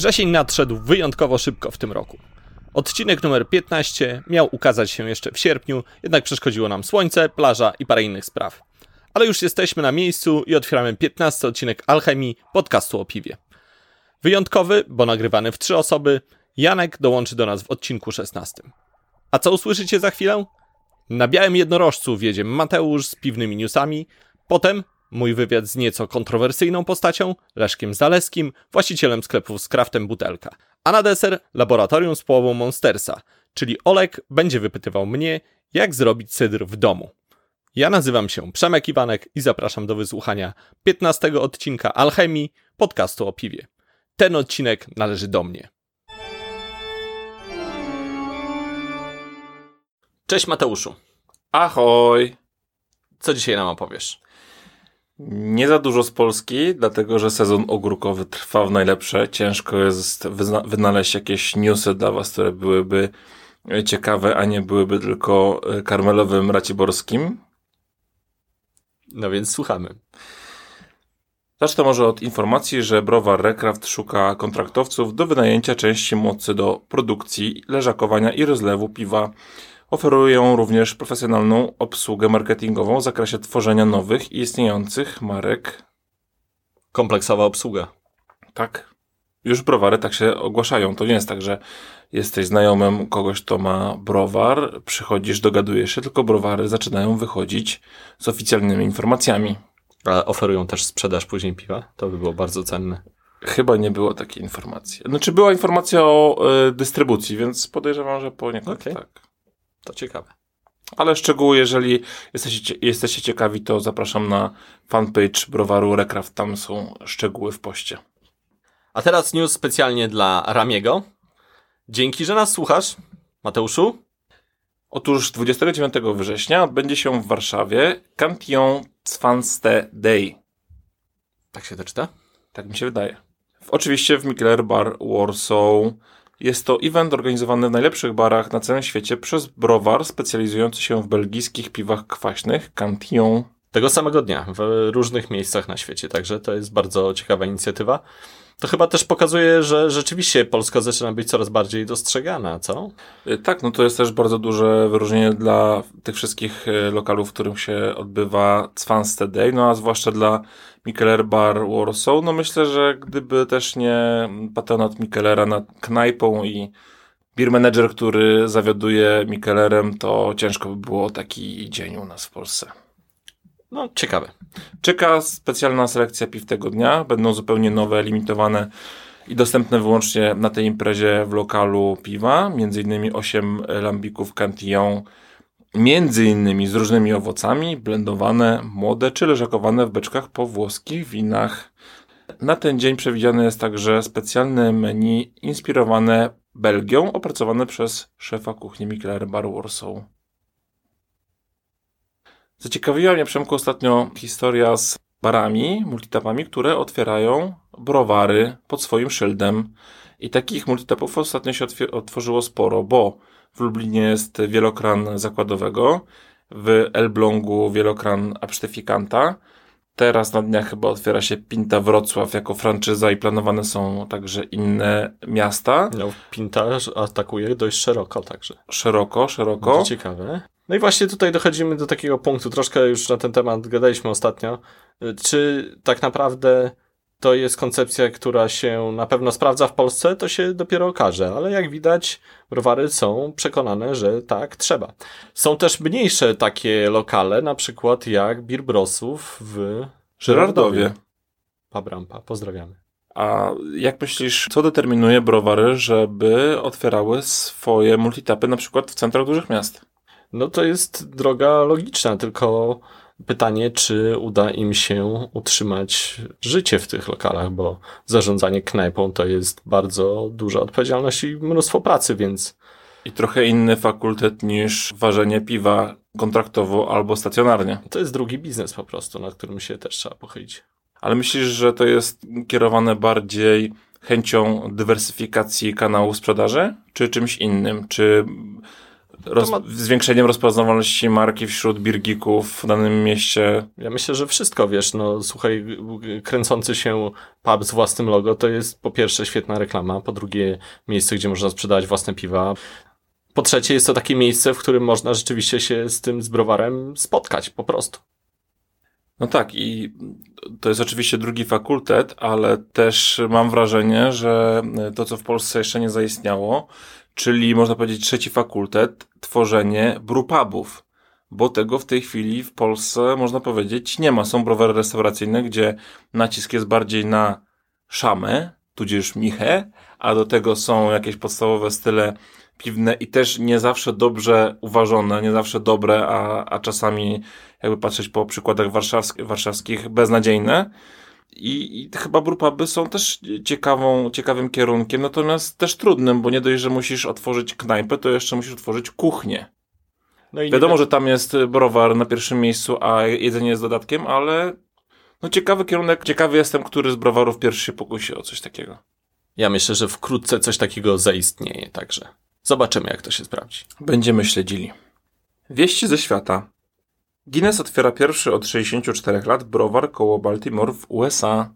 Wrzesień nadszedł wyjątkowo szybko w tym roku. Odcinek numer 15 miał ukazać się jeszcze w sierpniu, jednak przeszkodziło nam słońce, plaża i parę innych spraw. Ale już jesteśmy na miejscu i otwieramy 15 odcinek Alchemii, podcastu o piwie. Wyjątkowy, bo nagrywany w trzy osoby, Janek dołączy do nas w odcinku 16. A co usłyszycie za chwilę? Na białym jednorożcu wjedzie Mateusz z piwnymi newsami, potem mój wywiad z nieco kontrowersyjną postacią, Leszkiem Zaleskim, właścicielem sklepu z kraftem Butelka. A na deser laboratorium z połową Monstersa, czyli Olek będzie wypytywał mnie, jak zrobić cydr w domu. Ja nazywam się Przemek Iwanek i zapraszam do wysłuchania 15 odcinka Alchemii, podcastu o piwie. Ten odcinek należy do mnie. Cześć Mateuszu. Ahoj! Co dzisiaj nam opowiesz? Nie za dużo z Polski, dlatego że sezon ogórkowy trwa w najlepsze. Ciężko jest wynaleźć jakieś newsy dla Was, które byłyby ciekawe, a nie byłyby tylko e, karmelowym raciborskim. No więc słuchamy. Zacznę może od informacji, że browar Recraft szuka kontraktowców do wynajęcia części mocy do produkcji, leżakowania i rozlewu piwa Oferują również profesjonalną obsługę marketingową w zakresie tworzenia nowych i istniejących marek. Kompleksowa obsługa. Tak. Już browary tak się ogłaszają. To nie jest tak, że jesteś znajomym kogoś, kto ma browar, przychodzisz, dogadujesz się, tylko browary zaczynają wychodzić z oficjalnymi informacjami. A oferują też sprzedaż później piwa? To by było bardzo cenne. Chyba nie było takiej informacji. Znaczy była informacja o y, dystrybucji, więc podejrzewam, że poniekąd okay. tak. To ciekawe. Ale szczegóły, jeżeli jesteście, jesteście ciekawi, to zapraszam na fanpage browaru Recraft. Tam są szczegóły w poście. A teraz news specjalnie dla Ramiego. Dzięki, że nas słuchasz, Mateuszu. Otóż 29 września odbędzie się w Warszawie Cantillon Zwanste Day. Tak się to czyta? Tak mi się wydaje. Oczywiście w Mikler Bar Warsaw jest to event organizowany w najlepszych barach na całym świecie przez browar specjalizujący się w belgijskich piwach kwaśnych Cantillon. Tego samego dnia w różnych miejscach na świecie, także to jest bardzo ciekawa inicjatywa. To chyba też pokazuje, że rzeczywiście Polska zaczyna być coraz bardziej dostrzegana, co? Y, tak, no to jest też bardzo duże wyróżnienie dla tych wszystkich y, lokalów, w których się odbywa Cwanste Day, no a zwłaszcza dla Mikeler Bar Warsaw. No myślę, że gdyby też nie patronat Mikelera nad knajpą i beer manager, który zawiaduje Mikelerem, to ciężko by było taki dzień u nas w Polsce. No, ciekawe. Czeka specjalna selekcja piw tego dnia. Będą zupełnie nowe, limitowane i dostępne wyłącznie na tej imprezie w lokalu piwa. Między innymi 8 lambików Cantillon, między innymi z różnymi owocami, blendowane, młode czy leżakowane w beczkach po włoskich winach. Na ten dzień przewidziane jest także specjalne menu inspirowane Belgią, opracowane przez szefa kuchni Mikler Bar Warsaw. Zaciekawiła mnie Przemku ostatnio historia z barami, multitapami, które otwierają browary pod swoim szyldem. I takich multitapów ostatnio się otworzyło sporo, bo w Lublinie jest wielokran zakładowego, w Elblągu wielokran absztefikanta. Teraz na dniach chyba otwiera się Pinta Wrocław jako franczyza i planowane są także inne miasta. No, Pinta atakuje dość szeroko także. Szeroko, szeroko. Ciekawe. No i właśnie tutaj dochodzimy do takiego punktu, troszkę już na ten temat gadaliśmy ostatnio. Czy tak naprawdę to jest koncepcja, która się na pewno sprawdza w Polsce, to się dopiero okaże, ale jak widać, browary są przekonane, że tak trzeba. Są też mniejsze takie lokale, na przykład jak Birbrosów w Żyrardowie. Pabrampa, pozdrawiamy. A jak myślisz, co determinuje browary, żeby otwierały swoje multitapy na przykład w centrach dużych miast? No to jest droga logiczna, tylko pytanie, czy uda im się utrzymać życie w tych lokalach, bo zarządzanie knajpą to jest bardzo duża odpowiedzialność i mnóstwo pracy, więc. I trochę inny fakultet niż ważenie piwa kontraktowo albo stacjonarnie. To jest drugi biznes po prostu, nad którym się też trzeba pochylić. Ale myślisz, że to jest kierowane bardziej chęcią dywersyfikacji kanału sprzedaży, czy czymś innym? Czy roz, ma- zwiększeniem rozpoznawalności marki wśród birgików w danym mieście. Ja myślę, że wszystko, wiesz, no słuchaj, kręcący się pub z własnym logo to jest po pierwsze świetna reklama, po drugie miejsce, gdzie można sprzedawać własne piwa. Po trzecie jest to takie miejsce, w którym można rzeczywiście się z tym z browarem spotkać po prostu. No tak, i to jest oczywiście drugi fakultet, ale też mam wrażenie, że to, co w Polsce jeszcze nie zaistniało, czyli można powiedzieć trzeci fakultet, tworzenie brewpubów. Bo tego w tej chwili w Polsce, można powiedzieć, nie ma. Są browary restauracyjne, gdzie nacisk jest bardziej na szamę, tudzież michę, a do tego są jakieś podstawowe style piwne i też nie zawsze dobrze uważone, nie zawsze dobre, a, a czasami jakby patrzeć po przykładach warszawsk warszawskich beznadziejne. I, I chyba brupaby są też ciekawą, ciekawym kierunkiem, natomiast też trudnym, bo nie dość, że musisz otworzyć knajpę, to jeszcze musisz otworzyć kuchnię. No i Wiadomo, nie- że tam jest browar na pierwszym miejscu, a jedzenie jest dodatkiem, ale no ciekawy kierunek. Ciekawy jestem, który z browarów pierwszy się pokusi o coś takiego. Ja myślę, że wkrótce coś takiego zaistnieje, także zobaczymy, jak to się sprawdzi. Będziemy śledzili. Wieści ze świata. Guinness otwiera pierwszy od 64 lat browar koło Baltimore w USA.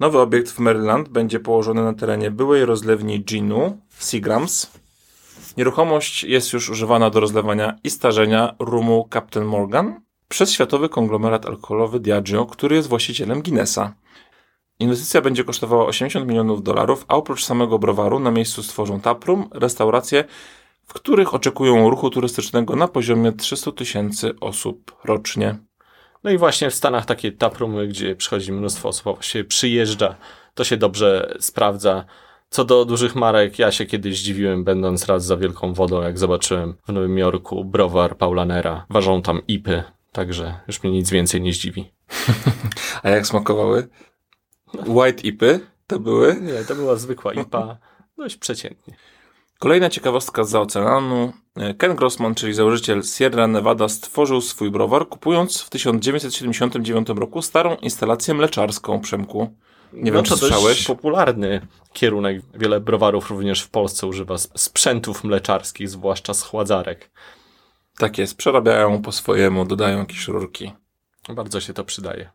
Nowy obiekt w Maryland będzie położony na terenie byłej rozlewni Ginu, Seagrams. Nieruchomość jest już używana do rozlewania i starzenia rumu Captain Morgan przez światowy konglomerat alkoholowy Diageo, który jest właścicielem Guinnessa. Inwestycja będzie kosztowała 80 milionów dolarów, a oprócz samego browaru na miejscu stworzą taproom, restauracje, w których oczekują ruchu turystycznego na poziomie 300 tysięcy osób rocznie. No i właśnie w Stanach takie taproomy, gdzie przychodzi mnóstwo osób, właściwie przyjeżdża, to się dobrze sprawdza. Co do dużych marek, ja się kiedyś zdziwiłem, będąc raz za wielką wodą, jak zobaczyłem w Nowym Jorku browar Paulanera. Ważą tam ipy, także już mnie nic więcej nie zdziwi. A jak smakowały? White ipy to były. Nie, to była zwykła ipa, dość przeciętnie. Kolejna ciekawostka z oceanu. Ken Grossman, czyli założyciel Sierra Nevada, stworzył swój browar, kupując w 1979 roku starą instalację mleczarską Przemku. Nie wiem, no czy to słyszałeś? dość popularny kierunek. Wiele browarów również w Polsce używa sp- sprzętów mleczarskich, zwłaszcza schładzarek. Tak jest, przerabiają po swojemu, dodają jakieś rurki. Bardzo się to przydaje.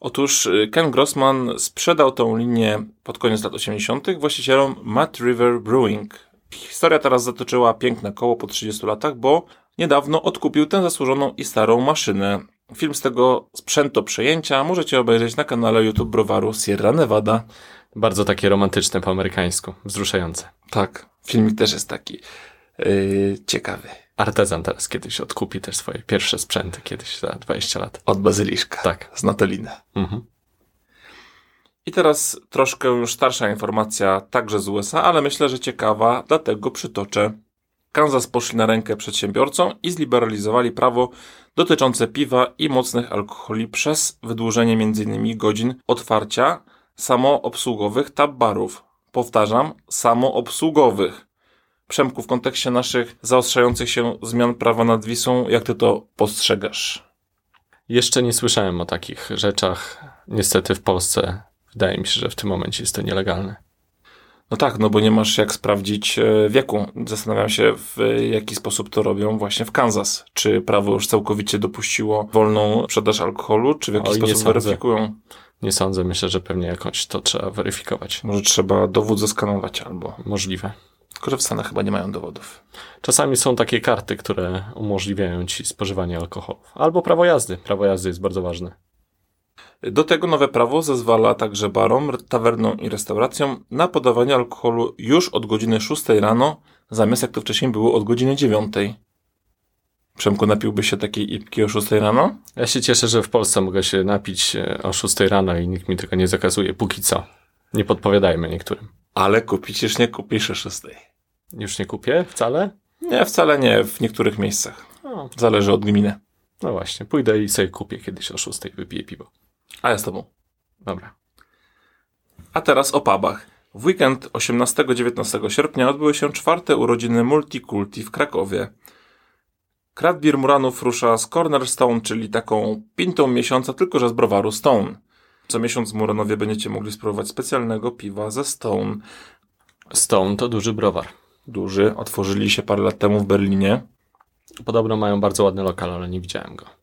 Otóż y, Ken Grossman sprzedał tą linię pod koniec lat 80. właścicielom Mud River Brewing. Historia teraz zatoczyła piękne koło po 30 latach, bo niedawno odkupił tę zasłużoną i starą maszynę. Film z tego sprzętu przejęcia możecie obejrzeć na kanale YouTube browaru Sierra Nevada. Bardzo takie romantyczne po amerykańsku, wzruszające. Tak, filmik też jest taki yy, ciekawy. Artezan teraz kiedyś odkupi też swoje pierwsze sprzęty, kiedyś za 20 lat. Od bazyliszka. Tak. Z Natoliny. Mhm. I teraz troszkę już starsza informacja, także z USA, ale myślę, że ciekawa, dlatego przytoczę. Kansas poszli na rękę przedsiębiorcom i zliberalizowali prawo dotyczące piwa i mocnych alkoholi przez wydłużenie m.in. godzin otwarcia samoobsługowych tab barów. Powtarzam, samoobsługowych. Przemku, w kontekście naszych zaostrzających się zmian prawa nad Wisłą, jak ty to postrzegasz? Jeszcze nie słyszałem o takich rzeczach. Niestety w Polsce wydaje mi się, że w tym momencie jest to nielegalne. No tak, no bo nie masz jak sprawdzić e, wieku. Zastanawiam się, w jaki sposób to robią właśnie w Kansas. Czy prawo już całkowicie dopuściło wolną sprzedaż alkoholu, czy w jaki Oj, nie sposób sądzę. weryfikują? Nie sądzę, myślę, że pewnie jakąś to trzeba weryfikować. Może trzeba dowód zeskanować albo... Możliwe. Tylko, że w Stanach chyba nie mają dowodów. Czasami są takie karty, które umożliwiają ci spożywanie alkoholów. Albo prawo jazdy. Prawo jazdy jest bardzo ważne. Do tego nowe prawo zezwala także barom, tawernom i restauracjom na podawanie alkoholu już od godziny 6 rano, zamiast jak to wcześniej było od godziny 9. Przemku, napiłby się takiej ipki o 6 rano? Ja się cieszę, że w Polsce mogę się napić e, o 6 rano i nikt mi tego nie zakazuje. Póki co. Nie podpowiadajmy niektórym. Ale kupić już nie kupisz o 6. Już nie kupię wcale? Nie, wcale nie, w niektórych miejscach. O, Zależy od gminy. no właśnie, pójdę i sobie kupię kiedyś o 6 wypiję piwo. A ja z tobą. Dobra. A teraz o pubach. W weekend 18-19 sierpnia odbyły się czwarte urodziny Multikulti w Krakowie. Kratbir Muranów rusza z Cornerstone, czyli taką pintą miesiąca, tylko że z browaru Stone. Co miesiąc w Muranowie będziecie mogli spróbować specjalnego piwa ze Stone. Stone to duży browar. duży. Otworzyli się parę lat temu w Berlinie. Podobno mają bardzo ładny lokal, ale nie widziałem go.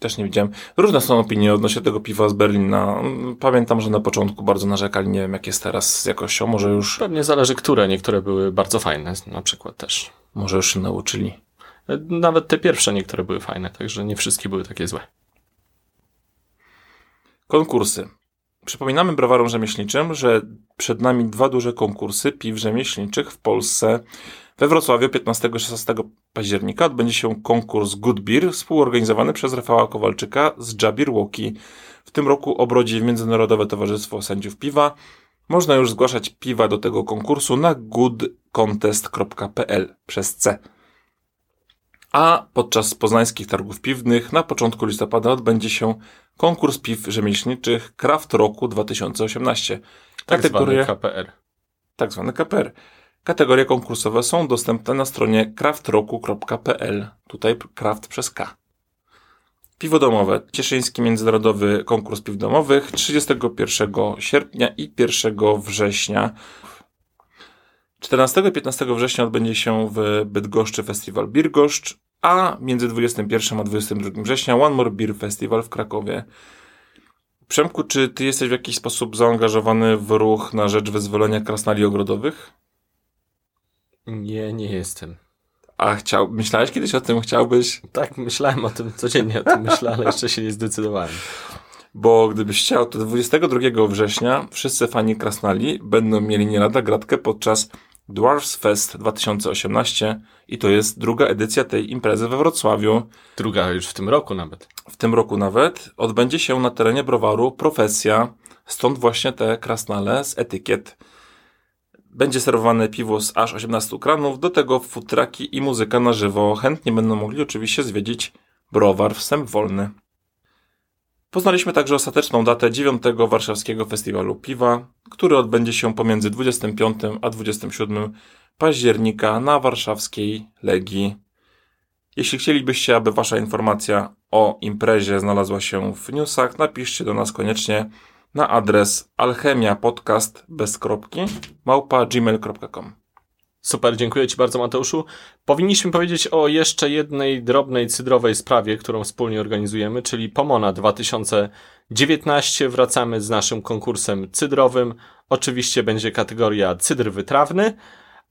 Też nie widziałem. Różne są opinie odnośnie tego piwa z Berlina. Pamiętam, że na początku bardzo narzekali. Nie wiem, jak jest teraz z jakością. Może już, Pewnie zależy, które. Niektóre były bardzo fajne, na przykład też. może już się nauczyli. Nawet te pierwsze niektóre były fajne, także nie wszystkie były takie złe. Konkursy. Przypominamy browarom rzemieślniczym, że przed nami dwa duże konkursy piw rzemieślniczych w Polsce. We Wrocławiu 15-16 października odbędzie się konkurs Good Beer współorganizowany przez Rafała Kowalczyka z Jabir Łoki. W tym roku obrodzi Międzynarodowe Towarzystwo Sędziów Piwa. Można już zgłaszać piwa do tego konkursu na goodcontest.pl przez C. A podczas poznańskich targów piwnych na początku listopada odbędzie się konkurs piw rzemieślniczych Kraft Roku 2018. Tak zwany KPR. tak zwany KPR. Kategorie konkursowe są dostępne na stronie craftroku.pl. Tutaj craft przez K. Piwo domowe. Cieszyński Międzynarodowy Konkurs Piw Domowych 31 sierpnia i 1 września. 14 i 15 września odbędzie się w Bydgoszczy Festiwal Birgoszcz, a między 21 a 22 września One More Beer Festival w Krakowie. Przemku, czy ty jesteś w jakiś sposób zaangażowany w ruch na rzecz wyzwolenia krasnali ogrodowych? Nie, nie jestem. A chciał, myślałeś kiedyś o tym, chciałbyś? Tak, myślałem o tym, codziennie o tym myślę, ale jeszcze się nie zdecydowałem. Bo gdybyś chciał, to 22 września wszyscy fani krasnali będą mieli nie lada gratkę podczas Dwarfs Fest 2018 i to jest druga edycja tej imprezy we Wrocławiu. Druga już w tym roku nawet. W tym roku nawet odbędzie się na terenie browaru Profesja, stąd właśnie te krasnale z etykiet. Będzie serwowane piwo z aż 18 kranów, do tego futraki i muzyka na żywo. Chętnie będą mogli oczywiście zwiedzić browar wstęp wolny. Poznaliśmy także ostateczną datę 9 Warszawskiego Festiwalu Piwa, który odbędzie się pomiędzy 25 a 27 października na warszawskiej Legii. Jeśli chcielibyście, aby wasza informacja o imprezie znalazła się w newsach, napiszcie do nas koniecznie na adres alchemiapodcast bez kropki małpa gmail.com. Super, dziękuję Ci bardzo, Mateuszu. Powinniśmy powiedzieć o jeszcze jednej drobnej cydrowej sprawie, którą wspólnie organizujemy, czyli Pomona 2019. Wracamy z naszym konkursem cydrowym. Oczywiście będzie kategoria cydr wytrawny,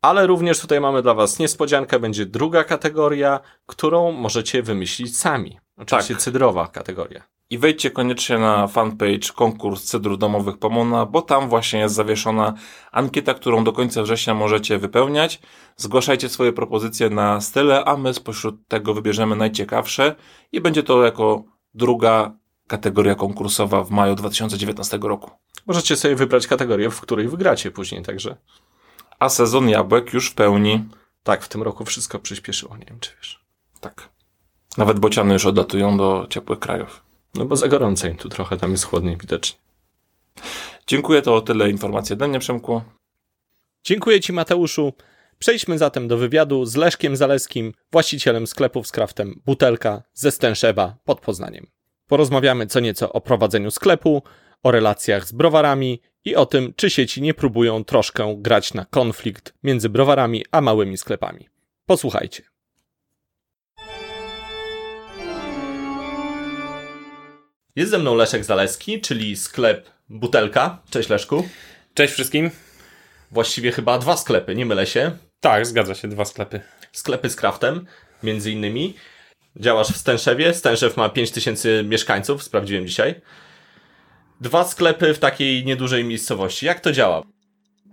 ale również tutaj mamy dla Was niespodziankę. Będzie druga kategoria, którą możecie wymyślić sami. Oczywiście Tak. cydrowa kategoria. I wejdźcie koniecznie na fanpage konkurs cydrów domowych Pomona, bo tam właśnie jest zawieszona ankieta, którą do końca września możecie wypełniać. Zgłaszajcie swoje propozycje na style, a my spośród tego wybierzemy najciekawsze i będzie to jako druga kategoria konkursowa w maju 2019 roku. Możecie sobie wybrać kategorię, w której wygracie później, także A sezon jabłek już w pełni. tak, w tym roku wszystko przyspieszyło, nie wiem czy wiesz. Tak. Nawet bociany już odlatują do ciepłych krajów. No bo za gorąco im tu trochę, tam jest chłodniej widocznie. Dziękuję, to o tyle informacji ode mnie, Przemku. Dziękuję Ci, Mateuszu. Przejdźmy zatem do wywiadu z Leszkiem Zaleskim, właścicielem sklepów z kraftem Butelka ze Stęszewa pod Poznaniem. Porozmawiamy co nieco o prowadzeniu sklepu, o relacjach z browarami i o tym, czy sieci nie próbują troszkę grać na konflikt między browarami a małymi sklepami. Posłuchajcie. Jest ze mną Leszek Zaleski, czyli sklep Butelka. Cześć Leszku. Cześć wszystkim. Właściwie chyba dwa sklepy, nie mylę się. Tak, zgadza się, dwa sklepy. sklepy z craftem, między innymi. Działasz w Stęszewie. Stęszew ma 5000 mieszkańców, sprawdziłem dzisiaj. Dwa sklepy w takiej niedużej miejscowości. Jak to działa?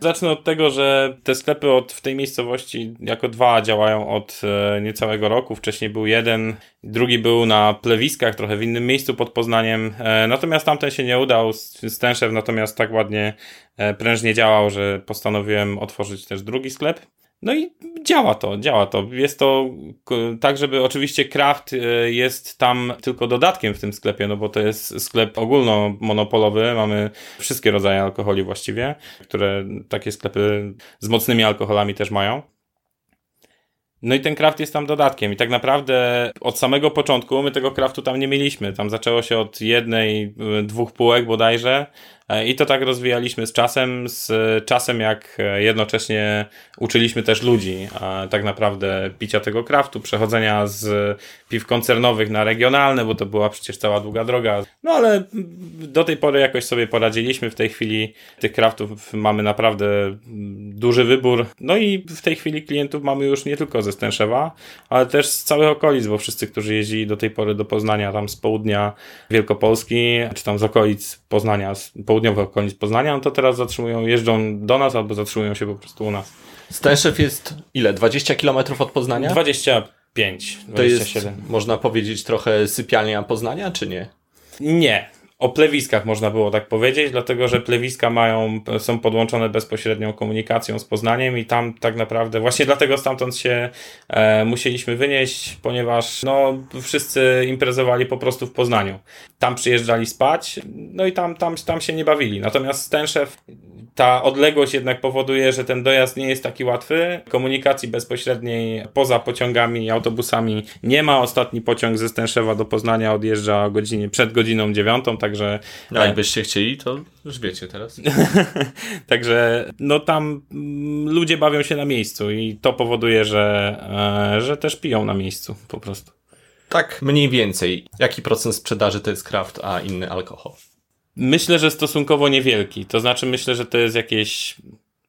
Zacznę od tego, że te sklepy od, w tej miejscowości jako dwa działają od e, niecałego roku. Wcześniej był jeden, drugi był na plewiskach, trochę w innym miejscu pod Poznaniem. E, natomiast tamten się nie udał. Stęszew natomiast tak ładnie, e, prężnie działał, że postanowiłem otworzyć też drugi sklep. No i działa to, działa to. Jest to tak, żeby oczywiście kraft e, jest tam tylko dodatkiem w tym sklepie, no bo to jest sklep ogólnomonopolowy. Mamy wszystkie rodzaje alkoholi właściwie, które takie sklepy z mocnymi alkoholami też mają. No i ten kraft jest tam dodatkiem i tak naprawdę od samego początku my tego kraftu tam nie mieliśmy. Tam zaczęło się od jednej, y, dwóch półek bodajże, E, I to tak rozwijaliśmy z czasem, z czasem jak e, jednocześnie uczyliśmy też ludzi tak naprawdę picia tego kraftu, przechodzenia z piw koncernowych na regionalne, bo to była przecież cała długa droga. No ale do tej pory jakoś sobie poradziliśmy. W tej chwili tych kraftów mamy naprawdę duży wybór. No i w tej chwili klientów mamy już nie tylko ze Stęszewa, ale też z całych okolic, bo wszyscy, którzy jeździli do tej pory do Poznania, tam z południa Wielkopolski, czy tam z okolic Poznania, z południowych okolic Poznania, no to teraz zatrzymują, jeżdżą do nas albo zatrzymują się po prostu u nas. Stęszew jest ile? 20 km od Poznania? 25, 27. To jest, można powiedzieć, trochę sypialnia Poznania, czy nie? Nie, o plewiskach można było tak powiedzieć, dlatego że plewiska mają, są podłączone bezpośrednią komunikacją z Poznaniem i tam tak naprawdę, właśnie dlatego stamtąd się e, musieliśmy wynieść, ponieważ no, wszyscy imprezowali po prostu w Poznaniu. Tam przyjeżdżali spać, no i tam, tam, tam się nie bawili. Natomiast Stęszew ta odległość jednak powoduje, że ten dojazd nie jest taki łatwy. Komunikacji bezpośredniej poza pociągami i autobusami nie ma. Ostatni pociąg ze Stęszewa do Poznania odjeżdża o godzinie, przed godziną dziewiątą, także... No, jakbyście chcieli, to już wiecie teraz. także no tam mm, ludzie bawią się na miejscu i to powoduje, że, e, że też piją na miejscu po prostu. Tak mniej więcej. Jaki procent sprzedaży to jest kraft, a inny alkohol? Myślę, że stosunkowo niewielki. To znaczy, myślę, że to jest jakieś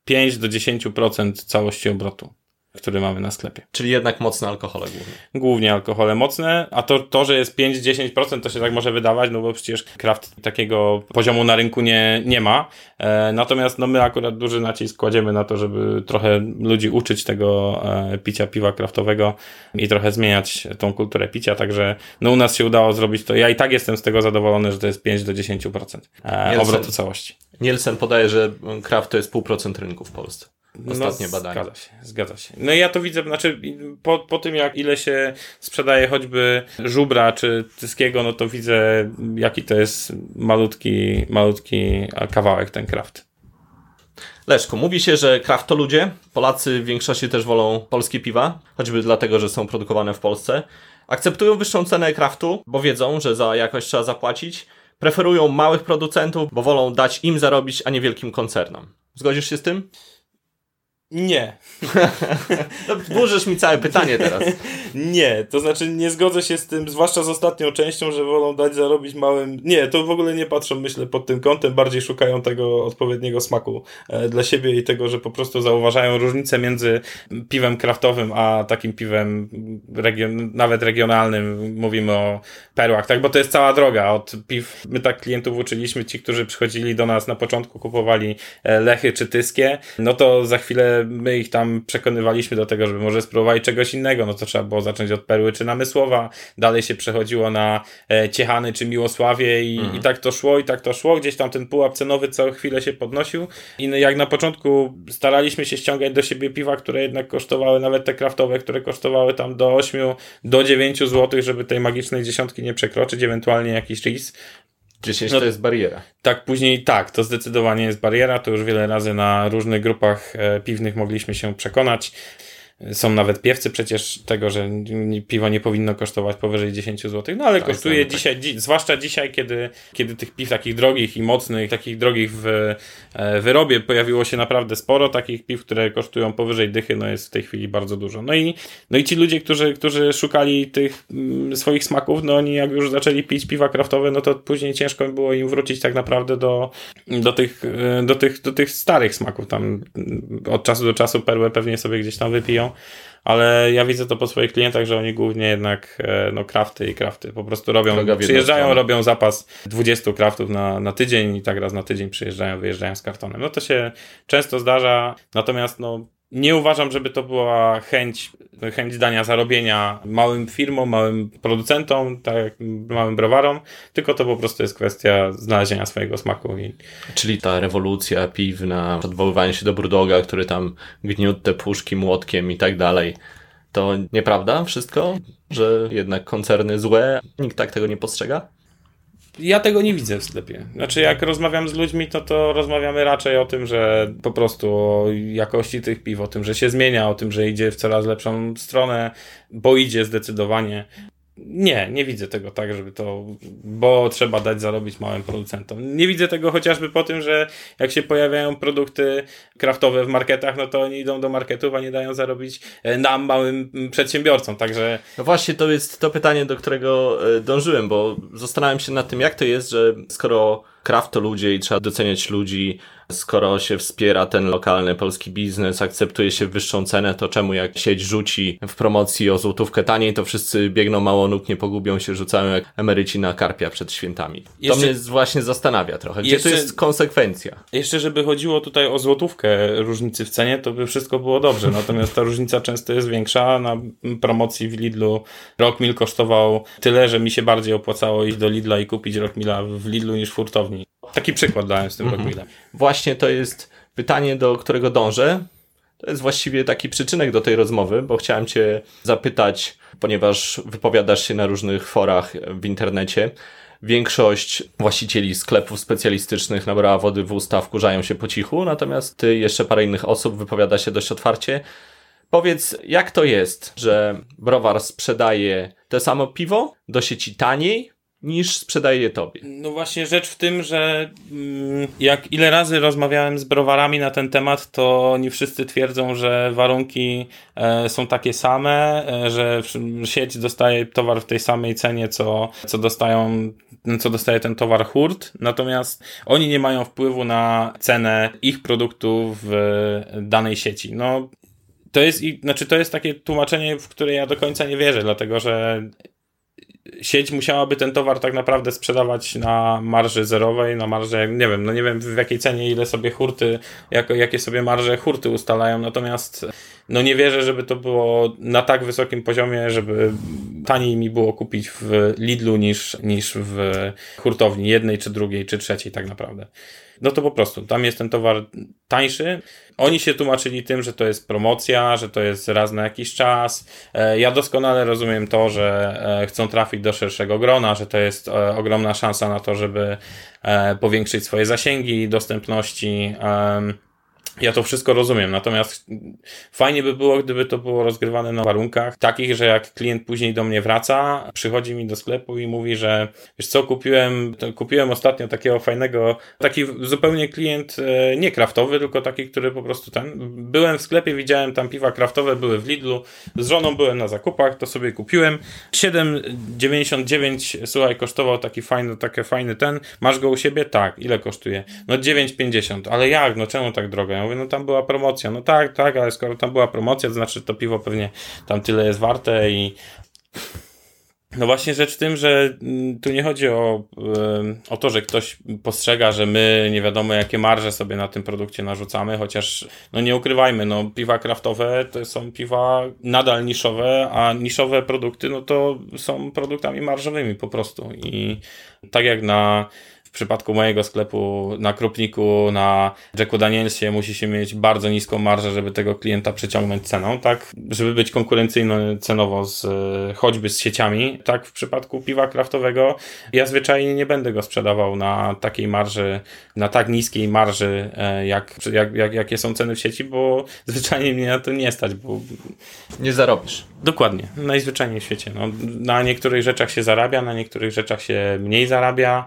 5 do 10% całości obrotu który mamy na sklepie. Czyli jednak mocne alkohole głównie. Głównie alkohole mocne, a to, to że jest 5-10% to się tak może wydawać, no bo przecież kraft takiego poziomu na rynku nie, nie ma. E, natomiast no my akurat duży nacisk kładziemy na to, żeby trochę ludzi uczyć tego e, picia piwa kraftowego i trochę zmieniać tą kulturę picia, także no u nas się udało zrobić to. Ja i tak jestem z tego zadowolony, że to jest 5-10% e, obrotu całości. Nielsen podaje, że kraft to jest pół procent rynku w Polsce. No, ostatnie no, badania. Zgadza się, zgadza się. No i ja to widzę, znaczy po, po tym jak ile się sprzedaje choćby żubra czy tyskiego, no to widzę jaki to jest malutki, malutki kawałek ten kraft. Leszku, mówi się, że kraft to ludzie. Polacy w większości też wolą polskie piwa, choćby dlatego, że są produkowane w Polsce. Akceptują wyższą cenę kraftu, bo wiedzą, że za jakość trzeba zapłacić. Preferują małych producentów, bo wolą dać im zarobić, a nie wielkim koncernom. Zgodzisz się z tym? Nie. no, burzysz mi całe pytanie teraz. nie, to znaczy nie zgodzę się z tym, zwłaszcza z ostatnią częścią, że wolą dać zarobić małym. Nie, to w ogóle nie patrzą, myślę, pod tym kątem, bardziej szukają tego odpowiedniego smaku e, dla siebie i tego, że po prostu zauważają różnicę między piwem kraftowym, a takim piwem region, nawet regionalnym. Mówimy o perłach, tak? Bo to jest cała droga od piw. My tak klientów uczyliśmy, ci, którzy przychodzili do nas na początku, kupowali e, lechy czy tyskie, no to za chwilę my ich tam przekonywaliśmy do tego, żeby może spróbowali czegoś innego, no to trzeba było zacząć od Perły czy Namysłowa, dalej się przechodziło na e, Ciechany czy Miłosławie i, mhm. i tak to szło, i tak to szło, gdzieś tam ten pułap cenowy co chwilę się podnosił. I jak na początku staraliśmy się ściągać do siebie piwa, które jednak kosztowały, nawet te kraftowe, które kosztowały tam do 8, do 9 zł, żeby tej magicznej dziesiątki nie przekroczyć, ewentualnie jakiś RIS, 10 no, to jest bariera. Tak, później tak, to zdecydowanie jest bariera. To już wiele razy na różnych grupach e, piwnych mogliśmy się przekonać. Są nawet piewcy przecież tego, że piwo nie powinno kosztować powyżej 10 zł, no ale tak, kosztuje tak. dzisiaj, dzi zwłaszcza dzisiaj, kiedy, kiedy tych piw takich drogich i mocnych, takich drogich w e, wyrobie pojawiło się naprawdę sporo takich piw, które kosztują powyżej dychy, no jest w tej chwili bardzo dużo. No i, no i ci ludzie, którzy, którzy szukali tych mm, swoich smaków, no oni jak już zaczęli pić piwa kraftowe, no to później ciężko było im wrócić tak naprawdę do, do, tych, e, do, tych, do tych starych smaków. Tam mm, od czasu do czasu perłę pewnie sobie gdzieś tam wypiją, ale ja widzę to po swoich klientach, że oni głównie jednak e, no krafty i krafty po prostu robią, przyjeżdżają, robią zapas 20 kraftów na, na tydzień i tak raz na tydzień przyjeżdżają, wyjeżdżają z kartonem. No to się często zdarza, natomiast no nie uważam, żeby to była chęć, chęć dania zarobienia małym firmom, małym producentom, tak jak małym browarom, tylko to po prostu jest kwestia znalezienia swojego smaku. I... Czyli ta rewolucja piwna, odwoływanie się do Brudoga, który tam gniótł te puszki młotkiem i tak dalej, to nieprawda wszystko? Że jednak koncerny złe, nikt tak tego nie postrzega? Ja tego nie widzę w sklepie. Znaczy, jak rozmawiam z ludźmi, to to rozmawiamy raczej o tym, że po prostu o jakości tych piw, o tym, że się zmienia, o tym, że idzie w coraz lepszą stronę, bo idzie zdecydowanie. Nie, nie widzę tego tak, żeby to, bo trzeba dać zarobić małym producentom. Nie widzę tego chociażby po tym, że jak się pojawiają produkty kraftowe w marketach, no to oni idą do marketów, a nie dają zarobić e, nam, małym przedsiębiorcom, także... No właśnie, to jest to pytanie, do którego e, dążyłem, bo zastanawiam się nad tym, jak to jest, że skoro kraft to ludzie i trzeba doceniać ludzi, skoro się wspiera ten lokalny polski biznes, akceptuje się wyższą cenę, to czemu jak sieć rzuci w promocji o złotówkę taniej, to wszyscy biegną mało nóg, nie pogubią się, rzucają jak emeryci na karpia przed świętami. Jeszcze... To mnie właśnie zastanawia trochę. Gdzie Jeszcze... tu jest konsekwencja? Jeszcze, żeby chodziło tutaj o złotówkę różnicy w cenie, to by wszystko było dobrze. Natomiast ta różnica często jest większa. Na promocji w Lidlu Rockmill kosztował tyle, że mi się bardziej opłacało iść do Lidla i kupić Rockmilla w Lidlu niż w hurtowni. Taki przykład dałem z tym mhm. Rockmillem. Właśnie to jest pytanie, do którego dążę. To jest właściwie taki przyczynek do tej rozmowy, bo chciałem Cię zapytać, ponieważ wypowiadasz się na różnych forach w internecie. Większość właścicieli sklepów specjalistycznych nabrała wody w usta, wkurzają się po cichu, natomiast Ty, jeszcze parę innych osób wypowiada się dość otwarcie. Powiedz, jak to jest, że browar sprzedaje to samo piwo do sieci taniej, niż sprzedaje je tobie. No właśnie rzecz w tym, że mm, jak ile razy rozmawiałem z browarami na ten temat, to oni wszyscy twierdzą, że warunki e, są takie same, e, że sieć dostaje towar w tej samej cenie, co, co dostają co dostaje ten towar hurt, natomiast oni nie mają wpływu na cenę ich produktów w danej sieci. No, to jest, znaczy to jest takie tłumaczenie, w które ja do końca nie wierzę, dlatego że sieć musiałaby ten towar tak naprawdę sprzedawać na marży zerowej, na marży, nie wiem, no nie wiem w jakiej cenie, ile sobie hurty, jako, jakie sobie marże hurty ustalają, natomiast no nie wierzę, żeby to było na tak wysokim poziomie, żeby taniej mi było kupić w Lidlu niż, niż w hurtowni jednej, czy drugiej, czy trzeciej tak naprawdę. No to po prostu, tam jest ten towar tańszy, oni się tłumaczyli tym, że to jest promocja, że to jest raz na jakiś czas. E, ja doskonale rozumiem to, że e, chcą trafić do szerszego grona, że to jest e, ogromna szansa na to, żeby powiększyć swoje zasięgi, dostępności. Ja to wszystko rozumiem, natomiast fajnie by było, gdyby to było rozgrywane na warunkach takich, że jak klient później do mnie wraca, przychodzi mi do sklepu i mówi, że wiesz co, kupiłem, kupiłem ostatnio takiego fajnego, taki zupełnie klient e, nie kraftowy, tylko taki, który po prostu ten, byłem w sklepie, widziałem tam piwa kraftowe, były w Lidlu, z żoną byłem na zakupach, to sobie kupiłem, 7,99 słuchaj, kosztował taki fajny, taki fajny ten, masz go u siebie? Tak, ile kosztuje? No 9,50, ale jak, no czemu tak drogo? Ja mówię, no tam była promocja. No tak, tak, ale skoro tam była promocja, to znaczy to piwo pewnie tam tyle jest warte i no właśnie rzecz w tym, że mm, tu nie chodzi o, o to, że ktoś postrzega, że my nie wiadomo jakie marże sobie na tym produkcie narzucamy, chociaż no nie ukrywajmy, no piwa kraftowe to są piwa nadal niszowe, a niszowe produkty no to są produktami marżowymi po prostu i tak jak na przypadku mojego sklepu na Krupniku, na Jacku Danielsie musi się mieć bardzo niską marżę, żeby tego klienta przyciągnąć ceną, tak? Żeby być konkurencyjny cenowo z, choćby z sieciami. Tak w przypadku piwa kraftowego ja zwyczajnie nie będę go sprzedawał na takiej marży, na tak niskiej marży, e, jak, jak, jak, jakie są ceny w sieci, bo zwyczajnie mnie na to nie stać, bo... Nie zarobisz. Dokładnie. Najzwyczajniej w świecie. No, na niektórych rzeczach się zarabia, na niektórych rzeczach się mniej zarabia,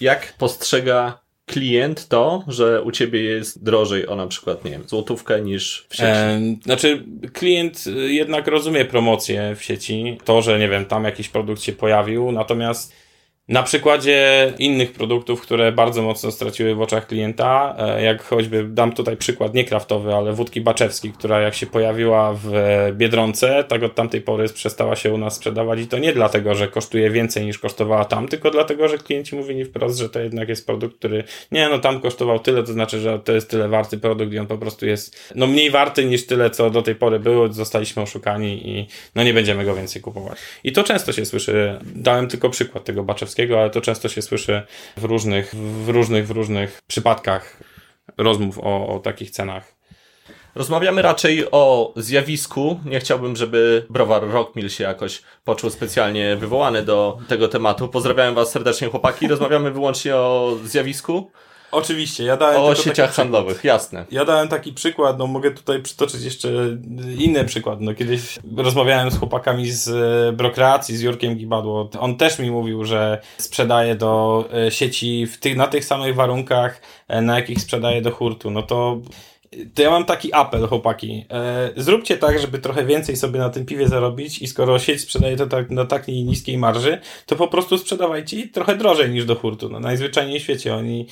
jak postrzega klient to, że u ciebie jest drożej o na przykład, nie wiem, złotówkę niż w sieci? E, znaczy, klient jednak rozumie promocję w sieci, to, że nie wiem, tam jakiś produkt się pojawił, natomiast na przykładzie innych produktów, które bardzo mocno straciły w oczach klienta, e, jak choćby dam tutaj przykład nie kraftowy, ale wódki Baczewski, która jak się pojawiła w Biedronce, tak od tamtej pory przestała się u nas sprzedawać i to nie dlatego, że kosztuje więcej niż kosztowała tam, tylko dlatego, że klienci mówili wprost, że to jednak jest produkt, który nie, no tam kosztował tyle, to znaczy, że to jest tyle warty produkt i on po prostu jest no mniej warty niż tyle, co do tej pory było, zostaliśmy oszukani i no nie będziemy go więcej kupować. I to często się słyszy. Dałem tylko przykład tego Baczewskiego ale to często się słyszy w różnych, w różnych, w różnych przypadkach rozmów o, o takich cenach. Rozmawiamy raczej o zjawisku. Nie chciałbym, żeby browar Rockmill się jakoś poczuł specjalnie wywołany do tego tematu. Pozdrawiam Was serdecznie, chłopaki. Rozmawiamy wyłącznie o zjawisku. Oczywiście, ja dałem O sieciach handlowych, jasne. Ja dałem taki przykład, no mogę tutaj przytoczyć jeszcze inny przykład. No kiedyś rozmawiałem z chłopakami z e, Brokreacji, z Jurkiem Gibadło. On też mi mówił, że sprzedaje do e, sieci w tych, na tych samych warunkach, e, na jakich sprzedaje do hurtu. No to to ja mam taki apel, chłopaki. Zróbcie tak, żeby trochę więcej sobie na tym piwie zarobić i skoro sieć sprzedaje to tak, na takiej niskiej marży, to po prostu sprzedawajcie trochę drożej niż do hurtu. No, najzwyczajniej w świecie oni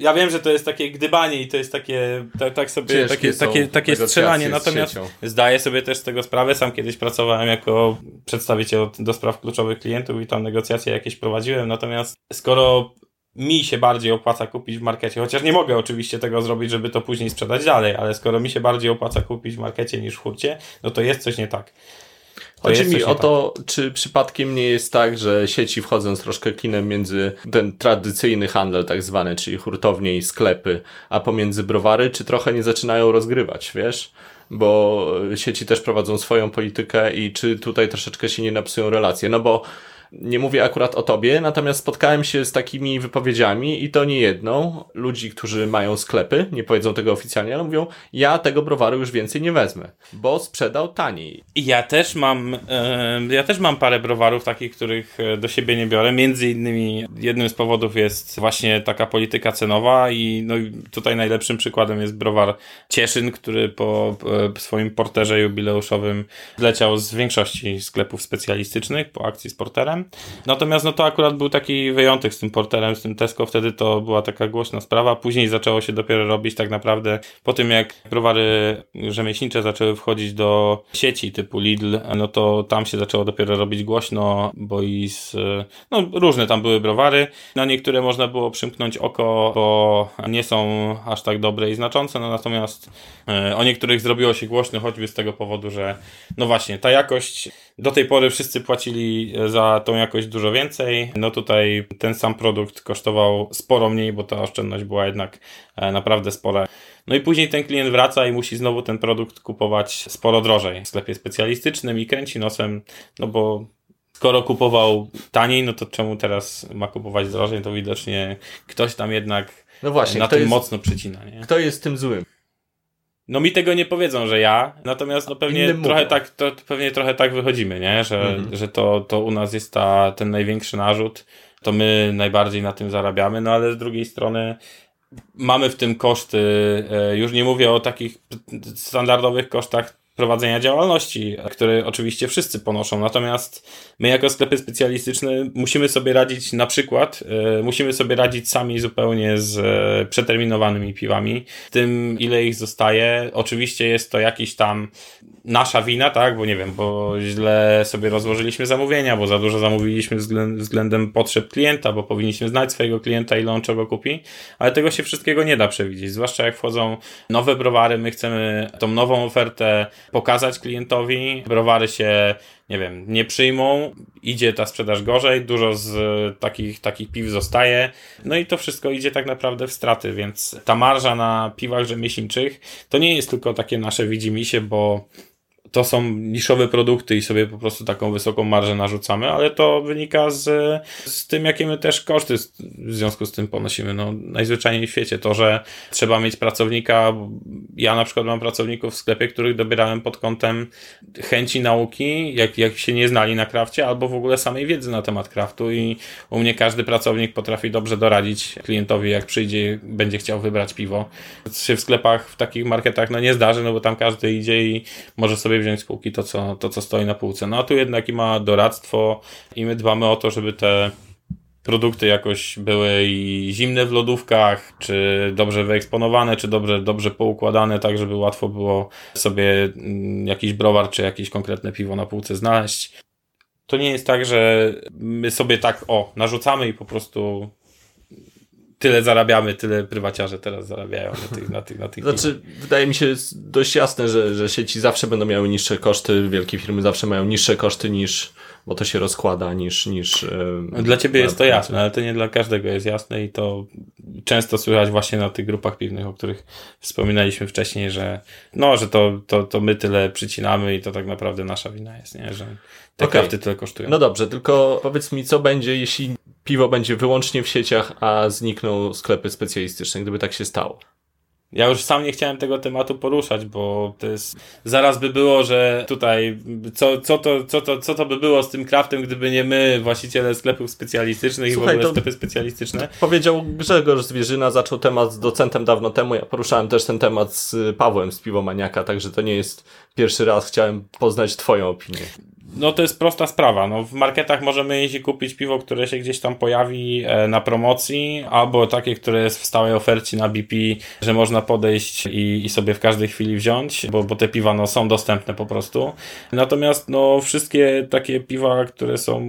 ja wiem, że to jest takie gdybanie i to jest takie, tak, tak sobie, takie, takie, takie strzelanie, natomiast zdaję sobie też z tego sprawę. Sam kiedyś pracowałem jako przedstawiciel do spraw kluczowych klientów i tam negocjacje jakieś prowadziłem, natomiast skoro mi się bardziej opłaca kupić w markecie, chociaż nie mogę oczywiście tego zrobić, żeby to później sprzedać dalej, ale skoro mi się bardziej opłaca kupić w markecie niż w hurcie, no to jest coś nie tak. Chodzi mi o to, tak. czy przypadkiem nie jest tak, że sieci wchodząc troszkę kinem między ten tradycyjny handel tak zwany, czyli hurtownie i sklepy, a pomiędzy browary, czy trochę nie zaczynają rozgrywać, wiesz? Bo sieci też prowadzą swoją politykę i czy tutaj troszeczkę się nie napsują relacje, no bo nie mówię akurat o tobie, natomiast spotkałem się z takimi wypowiedziami i to nie jedną. Ludzi, którzy mają sklepy, nie powiedzą tego oficjalnie, ale mówią, ja tego browaru już więcej nie wezmę, bo sprzedał taniej. Ja też mam, ja też mam parę browarów takich, których e, do siebie nie biorę. Między innymi jednym z powodów jest właśnie taka polityka cenowa i no tutaj najlepszym przykładem jest browar Cieszyn, który po swoim porterze jubileuszowym leciał z większości sklepów specjalistycznych po akcji z porterem Natomiast no to akurat był taki wyjątek z tym porterem, z tym Tesco, wtedy to była taka głośna sprawa. Później zaczęło się dopiero robić tak naprawdę po tym, jak browary rzemieślnicze zaczęły wchodzić do sieci typu Lidl, no to tam się zaczęło dopiero robić głośno, bo i z, no różne tam były browary. Na niektóre można było przymknąć oko, bo nie są aż tak dobre i znaczące, no natomiast e, o niektórych zrobiło się głośno choćby z tego powodu, że no właśnie, ta jakość do tej pory wszyscy płacili za tą jakość dużo więcej. No tutaj ten sam produkt kosztował sporo mniej, bo ta oszczędność była jednak e, naprawdę spora. No i później ten klient wraca i musi znowu ten produkt kupować sporo drożej w sklepie specjalistycznym i kręci nosem, no bo skoro kupował taniej, no to czemu teraz ma kupować drożej? To widocznie ktoś tam jednak no właśnie, na tym jest, mocno przycina. Nie? Kto jest tym złym? No mi tego nie powiedzą, że ja, natomiast no pewnie trochę tak, to, pewnie trochę tak wychodzimy, nie? Że, mhm. że to, to u nas jest ta, ten największy narzut, to my najbardziej na tym zarabiamy, no ale z drugiej strony mamy w tym koszty, e, już nie mówię o takich standardowych kosztach prowadzenia działalności, które oczywiście wszyscy ponoszą. Natomiast my jako sklepy specjalistyczne musimy sobie radzić na przykład, e, musimy sobie radzić sami zupełnie z e, przeterminowanymi piwami, tym ile ich zostaje. Oczywiście jest to jakiś tam nasza wina, tak, bo nie wiem, bo źle sobie rozłożyliśmy zamówienia, bo za dużo zamówiliśmy względem potrzeb klienta, bo powinniśmy znać swojego klienta, ile on czego kupi, ale tego się wszystkiego nie da przewidzieć, zwłaszcza jak wchodzą nowe browary, my chcemy tą nową ofertę pokazać klientowi, browary się nie wiem, nie przyjmą, idzie ta sprzedaż gorzej, dużo z takich, takich piw zostaje, no i to wszystko idzie tak naprawdę w straty, więc ta marża na piwach rzemieślniczych to nie jest tylko takie nasze widzimisię, bo to są niszowe produkty i sobie po prostu taką wysoką marżę narzucamy, ale to wynika z, z tym, jakie my też koszty w związku z tym ponosimy. No, najzwyczajniej w świecie to, że trzeba mieć pracownika. Ja na przykład mam pracowników w sklepie, których dobierałem pod kątem chęci nauki, jak, jak się nie znali na krafcie, albo w ogóle samej wiedzy na temat kraftu i u mnie każdy pracownik potrafi dobrze doradzić klientowi, jak przyjdzie, będzie chciał wybrać piwo. To się w sklepach, w takich marketach no nie zdarzy, no bo tam każdy idzie i może sobie wziąć z półki to co, to, co stoi na półce. No a tu jednak i ma doradztwo i my dbamy o to, żeby te produkty jakoś były i zimne w lodówkach, czy dobrze wyeksponowane, czy dobrze, dobrze poukładane, tak żeby łatwo było sobie mm, jakiś browar, czy jakieś konkretne piwo na półce znaleźć. To nie jest tak, że my sobie tak, o, narzucamy i po prostu tyle zarabiamy, tyle prywaciarze teraz zarabiają na tych, na tych, na tych Znaczy, wydaje mi się dość jasne, że, że sieci zawsze będą miały niższe koszty, wielkie firmy zawsze mają niższe koszty niż bo to się rozkłada niż... niż dla ciebie jest to jasne, ale to nie dla każdego jest jasne i to często słychać właśnie na tych grupach piwnych, o których wspominaliśmy wcześniej, że no, że to, to, to my tyle przycinamy i to tak naprawdę nasza wina jest, nie? że te okay. krafty tyle kosztują. No dobrze, tylko powiedz mi, co będzie, jeśli piwo będzie wyłącznie w sieciach, a znikną sklepy specjalistyczne, gdyby tak się stało? Ja już sam nie chciałem tego tematu poruszać, bo to jest. Zaraz by było, że tutaj. Co, co, to, co, to, co to by było z tym kraftem, gdyby nie my, właściciele sklepów specjalistycznych Słuchaj, i w ogóle sklepy specjalistyczne? Powiedział Grzegorz Zwierzyna, zaczął temat z docentem dawno temu. Ja poruszałem też ten temat z Pawłem z Piwomaniaka, także to nie jest pierwszy raz. Chciałem poznać Twoją opinię. No to jest prosta sprawa. No, w marketach możemy i kupić piwo, które się gdzieś tam pojawi e, na promocji, albo takie, które jest w stałej ofercie na BP, że można podejść i, i sobie w każdej chwili wziąć, bo, bo te piwa no, są dostępne po prostu. Natomiast no, wszystkie takie piwa, które są,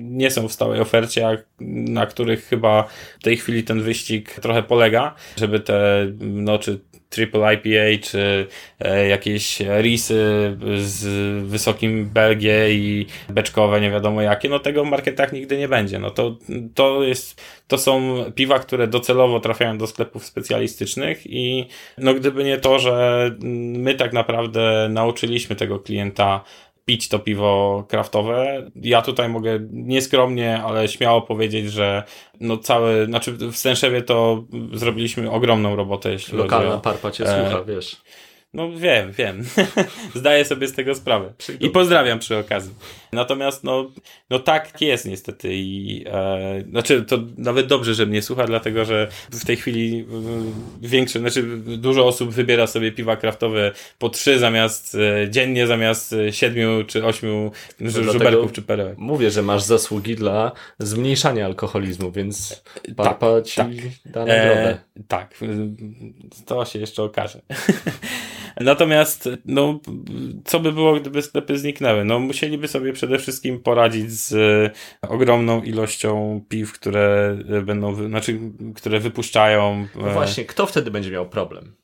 nie są w stałej ofercie, na których chyba w tej chwili ten wyścig trochę polega, żeby te, no czy triple IPA, czy e, jakieś risy z wysokim Belgię i beczkowe, nie wiadomo jakie, no tego w marketach nigdy nie będzie. No to, to jest, to są piwa, które docelowo trafiają do sklepów specjalistycznych i no gdyby nie to, że my tak naprawdę nauczyliśmy tego klienta pić to piwo kraftowe. Ja tutaj mogę nieskromnie, ale śmiało powiedzieć, że no cały, znaczy w Stęszewie to zrobiliśmy ogromną robotę, jeśli Lokalna chodzi o... parpa cię e... słucha, wiesz. No wiem, wiem. Zdaję sobie z tego sprawę. I pozdrawiam przy okazji. Natomiast no, no tak jest niestety i e, znaczy to nawet dobrze, że mnie słucha, dlatego że w tej chwili e, większe, znaczy dużo osób wybiera sobie piwa kraftowe po trzy zamiast e, dziennie zamiast e, siedmiu czy ośmiu no żuberków czy perełek. Mówię, że masz zasługi dla zmniejszania alkoholizmu, więc parpa tak, ci tak. da nagrodę. E, tak, to się jeszcze okaże. Natomiast, no, co by było, gdyby sklepy zniknęły? No, musieliby sobie przede wszystkim poradzić z e, ogromną ilością piw, które będą, znaczy, które wypuszczają. No e, właśnie, kto wtedy będzie miał problem?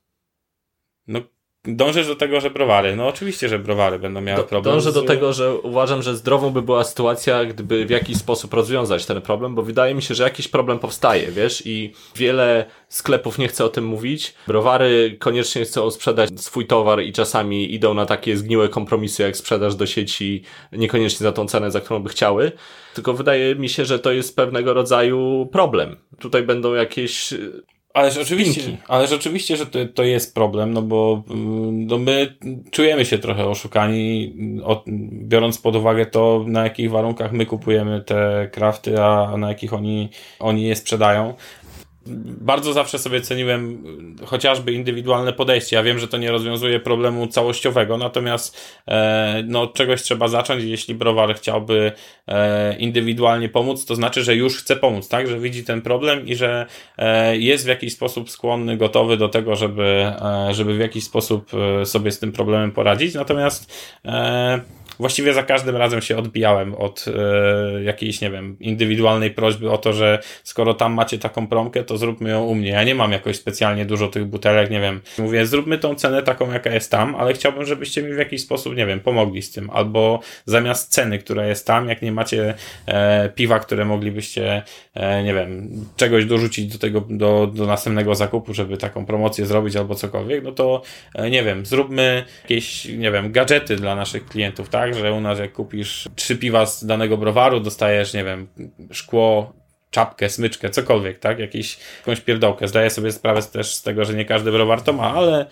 No, Dążysz do tego, że browary. No oczywiście, że browary będą miały do, problem. Dążę z... do tego, że uważam, że zdrową by była sytuacja, gdyby w jakiś sposób rozwiązać ten problem, bo wydaje mi się, że jakiś problem powstaje, wiesz, i wiele sklepów nie chce o tym mówić. Browary koniecznie chcą sprzedać swój towar i czasami idą na takie zgniłe kompromisy, jak sprzedaż do sieci, niekoniecznie za tą cenę, za którą by chciały. Tylko wydaje mi się, że to jest pewnego rodzaju problem. Tutaj będą jakieś Ależ oczywiście, ależ oczywiście, że to, to jest problem, no bo mm, no my czujemy się trochę oszukani, od, biorąc pod uwagę to, na jakich warunkach my kupujemy te krafty, a na jakich oni, oni je sprzedają bardzo zawsze sobie ceniłem chociażby indywidualne podejście. Ja wiem, że to nie rozwiązuje problemu całościowego, natomiast e, no, od czegoś trzeba zacząć. Jeśli browar chciałby e, indywidualnie pomóc, to znaczy, że już chce pomóc, tak? Że widzi ten problem i że e, jest w jakiś sposób skłonny, gotowy do tego, żeby, e, żeby w jakiś sposób e, sobie z tym problemem poradzić. Natomiast e, właściwie za każdym razem się odbijałem od e, jakiejś, nie wiem, indywidualnej prośby o to, że skoro tam macie taką promkę, to zróbmy ją u mnie. Ja nie mam jakoś specjalnie dużo tych butelek, nie wiem. Mówię, zróbmy tą cenę taką, jaka jest tam, ale chciałbym, żebyście mi w jakiś sposób, nie wiem, pomogli z tym. Albo zamiast ceny, która jest tam, jak nie macie e, piwa, które moglibyście, e, nie wiem, czegoś dorzucić do tego, do, do następnego zakupu, żeby taką promocję zrobić albo cokolwiek, no to e, nie wiem, zróbmy jakieś, nie wiem, gadżety dla naszych klientów, tak? Tak, że u nas jak kupisz trzy piwa z danego browaru, dostajesz, nie wiem, szkło, czapkę, smyczkę, cokolwiek, tak? Jakiś, jakąś pierdołkę. Zdaję sobie sprawę też z tego, że nie każdy browar to ma, ale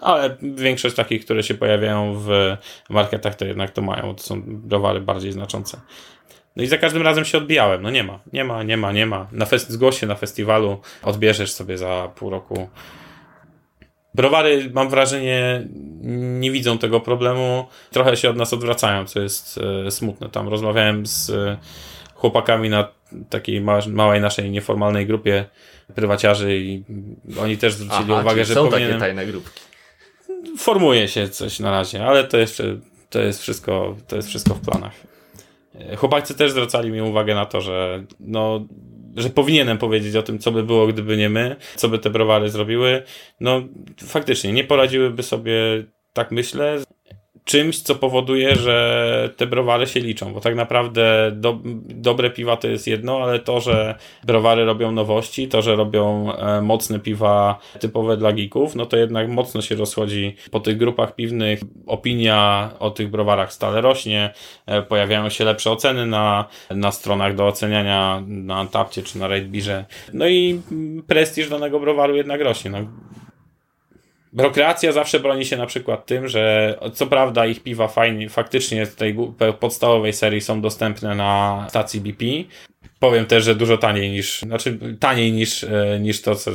ale większość takich, które się pojawiają w marketach, to jednak to mają. To są browary bardziej znaczące. No i za każdym razem się odbijałem. No nie ma, nie ma, nie ma, nie ma. Na fest zgłoś się na festiwalu, odbierzesz sobie za pół roku Browary, mam wrażenie, nie widzą tego problemu. Trochę się od nas odwracają, co jest e, smutne. Tam rozmawiałem z e, chłopakami na takiej małej naszej nieformalnej grupie prywaciarzy i oni też zwrócili Aha, uwagę, że są powinienem... takie tajne grupki. Formuje się coś na razie, ale to jeszcze to jest wszystko, to jest wszystko w planach. E, chłopacy też zwracali mi uwagę na to, że no że powinienem powiedzieć o tym, co by było, gdyby nie my, co by te browary zrobiły. No, faktycznie, nie poradziłyby sobie, tak myślę. Czymś, co powoduje, że te browary się liczą, bo tak naprawdę do, dobre piwa to jest jedno, ale to, że browary robią nowości, to, że robią e, mocne piwa typowe dla geeków, no to jednak mocno się rozchodzi po tych grupach piwnych. Opinia o tych browarach stale rośnie, e, pojawiają się lepsze oceny na, na stronach do oceniania na Antapcie czy na Raidbirze. No i prestiż danego browaru jednak rośnie. No, Brokreacja zawsze broni się na przykład tym, że co prawda ich piwa fajnie, faktycznie z tej podstawowej serii są dostępne na stacji BP. Powiem też, że dużo taniej niż, znaczy taniej niż, e, niż to, co,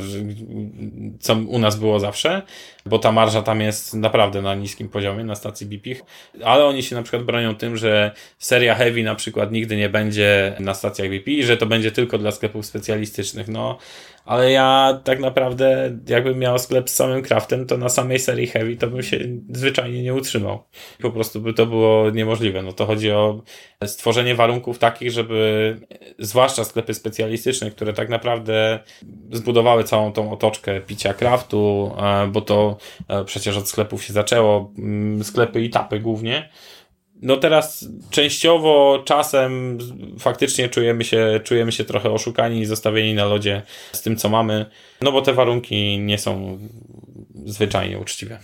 co u nas było zawsze, bo ta marża tam jest naprawdę na niskim poziomie na stacji BP. Ale oni się na przykład bronią tym, że seria Heavy na przykład nigdy nie będzie na stacjach BP i że to będzie tylko dla sklepów specjalistycznych. No, ale ja tak naprawdę, jakbym miał sklep z samym craftem, to na samej serii Heavy to bym się zwyczajnie nie utrzymał. Po prostu by to było niemożliwe. No to chodzi o stworzenie warunków takich, żeby zwłaszcza sklepy specjalistyczne, które tak naprawdę zbudowały całą tą otoczkę picia craftu, e, bo to e, przecież od sklepów się zaczęło, mm, sklepy i tapy głównie, no teraz częściowo czasem faktycznie czujemy się, czujemy się trochę oszukani i zostawieni na lodzie z tym, co mamy, no bo te warunki nie są zwyczajnie uczciwe.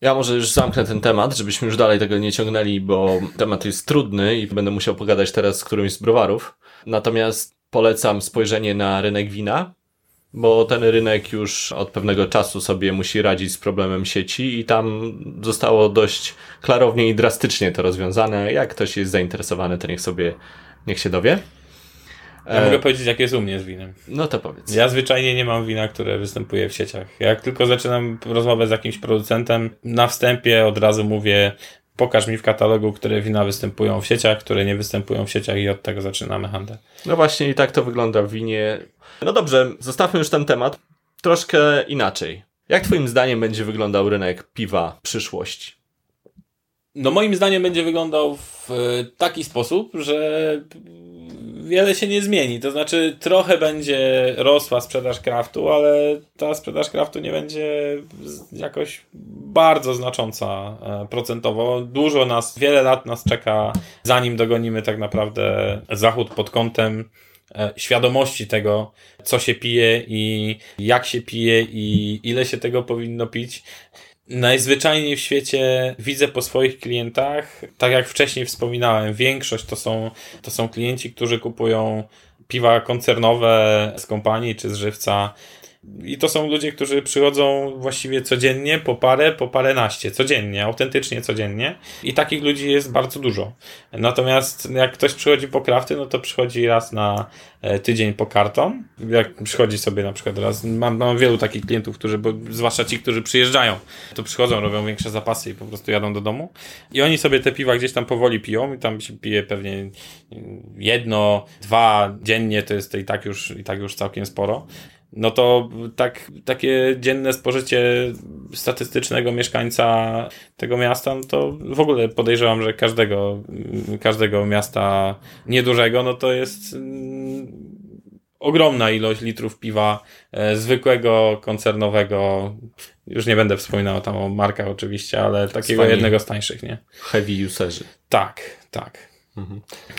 Ja może już zamknę ten temat, żebyśmy już dalej tego nie ciągnęli, bo temat jest trudny i będę musiał pogadać teraz z którymś z browarów. Natomiast polecam spojrzenie na rynek wina, bo ten rynek już od pewnego czasu sobie musi radzić z problemem sieci i tam zostało dość klarownie i drastycznie to rozwiązane. Jak ktoś jest zainteresowany, to niech sobie, niech się dowie. Ja e... mogę powiedzieć, jak jest u mnie z winem. No to powiedz. Ja zwyczajnie nie mam wina, które występuje w sieciach. Jak tylko zaczynam rozmowę z jakimś producentem, na wstępie od razu mówię, pokaż mi w katalogu, które wina występują w sieciach, które nie występują w sieciach i od tego zaczynamy handel. No właśnie i tak to wygląda w winie. No dobrze, zostawmy już ten temat troszkę inaczej. Jak twoim zdaniem będzie wyglądał rynek piwa przyszłości? No moim zdaniem będzie wyglądał w taki sposób, że wiele się nie zmieni. To znaczy, trochę będzie rosła sprzedaż kraftu, ale ta sprzedaż kraftu nie będzie jakoś bardzo znacząca e, procentowo. Dużo nas, wiele lat nas czeka, zanim dogonimy tak naprawdę zachód pod kątem e, świadomości tego, co się pije i jak się pije i ile się tego powinno pić najzwyczajniej w świecie widzę po swoich klientach, tak jak wcześniej wspominałem, większość to są, to są klienci, którzy kupują piwa koncernowe z kompanii czy z żywca i to są ludzie, którzy przychodzą właściwie codziennie, po parę, po paręnaście, codziennie, autentycznie codziennie. I takich ludzi jest bardzo dużo. Natomiast jak ktoś przychodzi po krafty, no to przychodzi raz na e, tydzień po karton. Jak przychodzi sobie na przykład raz, mam, mam wielu takich klientów, którzy, bo zwłaszcza ci, którzy przyjeżdżają, to przychodzą, robią większe zapasy i po prostu jadą do domu. I oni sobie te piwa gdzieś tam powoli piją i tam się pije pewnie jedno, dwa dziennie, to jest i tak już, i tak już całkiem sporo no to tak, takie dzienne spożycie statystycznego mieszkańca tego miasta, no to w ogóle podejrzewam, że każdego, każdego miasta niedużego, no to jest mm, ogromna ilość litrów piwa e, zwykłego, koncernowego. Już nie będę wspominał tam o markach oczywiście, ale takiego jednego z tańszych, nie? Heavy userzy. Tak, tak.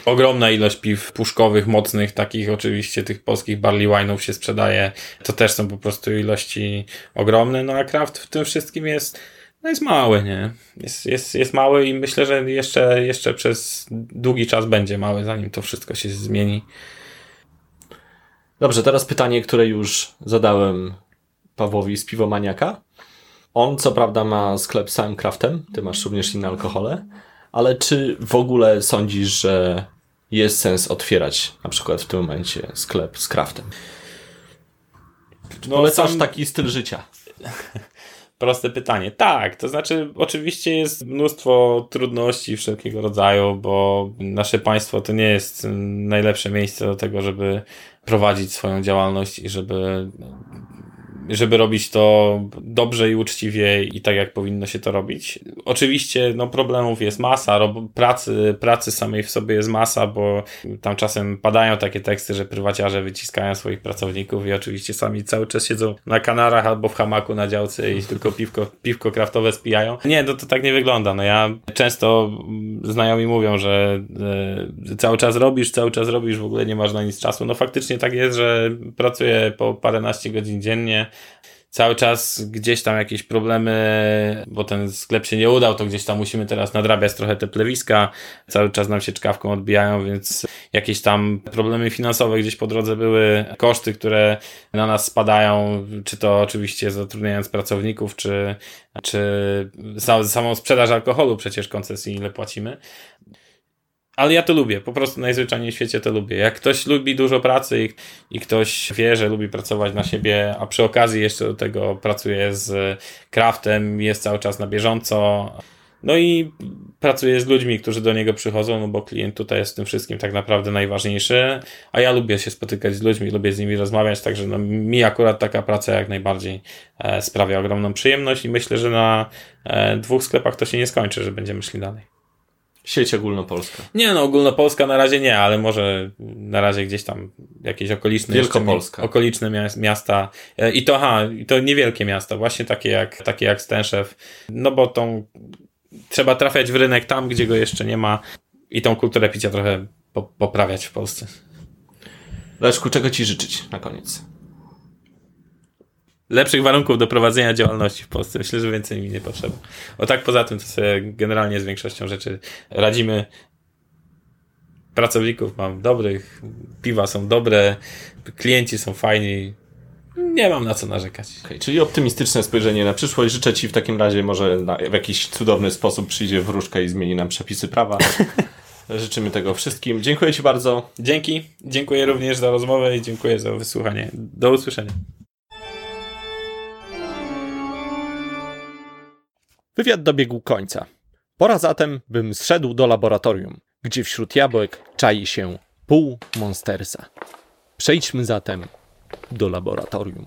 Ogromna ilość piw puszkowych, mocnych, takich oczywiście tych polskich barley wine'ów się sprzedaje. To też są po prostu ilości ogromne, no a kraft w tym wszystkim jest no jest mały, nie? Jest, jest, jest mały i myślę, że jeszcze, jeszcze przez długi czas będzie mały, zanim to wszystko się zmieni. Dobrze, teraz pytanie, które już zadałem Pawłowi z Piwomaniaka. On co prawda ma sklep z samym craftem, ty masz również inne alkohole, ale czy w ogóle sądzisz, że jest sens otwierać na przykład w tym momencie sklep z craftem? No, Polecasz sam... taki styl życia? Proste pytanie. Tak, to znaczy oczywiście jest mnóstwo trudności wszelkiego rodzaju, bo nasze państwo to nie jest najlepsze miejsce do tego, żeby prowadzić swoją działalność i żeby żeby robić to dobrze i uczciwie i tak jak powinno się to robić. Oczywiście no, problemów jest masa, pracy, pracy samej w sobie jest masa, bo tam czasem padają takie teksty, że prywaciarze wyciskają swoich pracowników i oczywiście sami cały czas siedzą na kanarach albo w hamaku na działce i tylko piwko, piwko kraftowe spijają. Nie, no to tak nie wygląda. No ja często znajomi mówią, że e, cały czas robisz, cały czas robisz, w ogóle nie masz na nic czasu. No faktycznie tak jest, że pracuję po paręnaście godzin dziennie, cały czas gdzieś tam jakieś problemy, bo ten sklep się nie udał, to gdzieś tam musimy teraz nadrabiać trochę te plewiska, cały czas nam się czkawką odbijają, więc jakieś tam problemy finansowe gdzieś po drodze były, koszty, które na nas spadają, czy to oczywiście zatrudniając pracowników, czy, czy samą sprzedaż alkoholu przecież koncesji ile płacimy. Ale ja to lubię, po prostu najzwyczajniej w świecie to lubię. Jak ktoś lubi dużo pracy i, i ktoś wie, że lubi pracować na siebie, a przy okazji jeszcze do tego pracuje z craftem, jest cały czas na bieżąco, no i pracuje z ludźmi, którzy do niego przychodzą, no bo klient tutaj jest w tym wszystkim tak naprawdę najważniejszy, a ja lubię się spotykać z ludźmi, lubię z nimi rozmawiać, także no, mi akurat taka praca jak najbardziej e, sprawia ogromną przyjemność i myślę, że na e, dwóch sklepach to się nie skończy, że będziemy szli dalej. Sieć ogólnopolska. Nie, no ogólnopolska na razie nie, ale może na razie gdzieś tam jakieś okoliczne Wielkopolska. okoliczne miasta e, i to ha, i to niewielkie miasta, właśnie takie jak takie jak Stęszew. No bo tą trzeba trafiać w rynek tam, gdzie go jeszcze nie ma i tą kulturę picia trochę po, poprawiać w Polsce. Leszku, czego ci życzyć na koniec? Lepszych warunków do prowadzenia działalności w Polsce. Myślę, że więcej mi nie potrzeba. O tak poza tym to sobie generalnie z większością rzeczy radzimy. Pracowników mam dobrych, piwa są dobre, klienci są fajni. Nie mam na co narzekać. Okay, czyli optymistyczne spojrzenie na przyszłość. Życzę Ci w takim razie może na, w jakiś cudowny sposób przyjdzie wróżka i zmieni nam przepisy prawa. Życzymy tego wszystkim. Dziękuję Ci bardzo. Dzięki. Dziękuję również za rozmowę i dziękuję za wysłuchanie. Do usłyszenia. Wywiad dobiegł końca. Pora zatem, bym zszedł do laboratorium, gdzie wśród jabłek czai się pół monstersa. Przejdźmy zatem do laboratorium.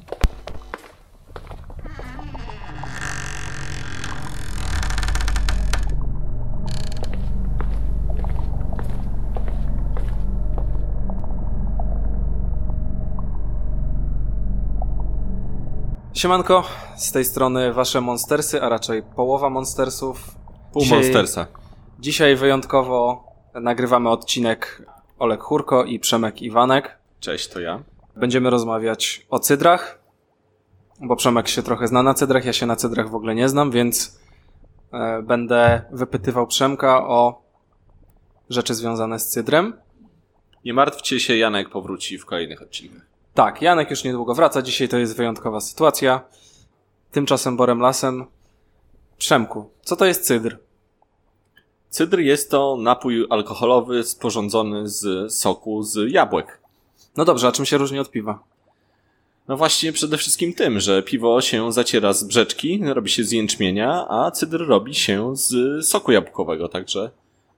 Siemanko, z tej strony wasze monstersy, a raczej połowa monstersów. Pół dzisiaj, monstersa. Dzisiaj wyjątkowo nagrywamy odcinek Olek Hurko i Przemek Iwanek. Cześć, to ja. Będziemy rozmawiać o cydrach, bo Przemek się trochę zna na cydrach, ja się na cydrach w ogóle nie znam, więc e, będę wypytywał Przemka o rzeczy związane z cydrem. Nie martwcie się, Janek powróci w kolejnych odcinkach. Tak, Janek już niedługo wraca. Dzisiaj to jest wyjątkowa sytuacja. Tymczasem Borem Lasem. Przemku, co to jest cydr? Cydr jest to napój alkoholowy sporządzony z soku z jabłek. No dobrze, a czym się różni od piwa? No właśnie przede wszystkim tym, że piwo się zaciera z brzeczki, robi się z jęczmienia, a cydr robi się z soku jabłkowego, także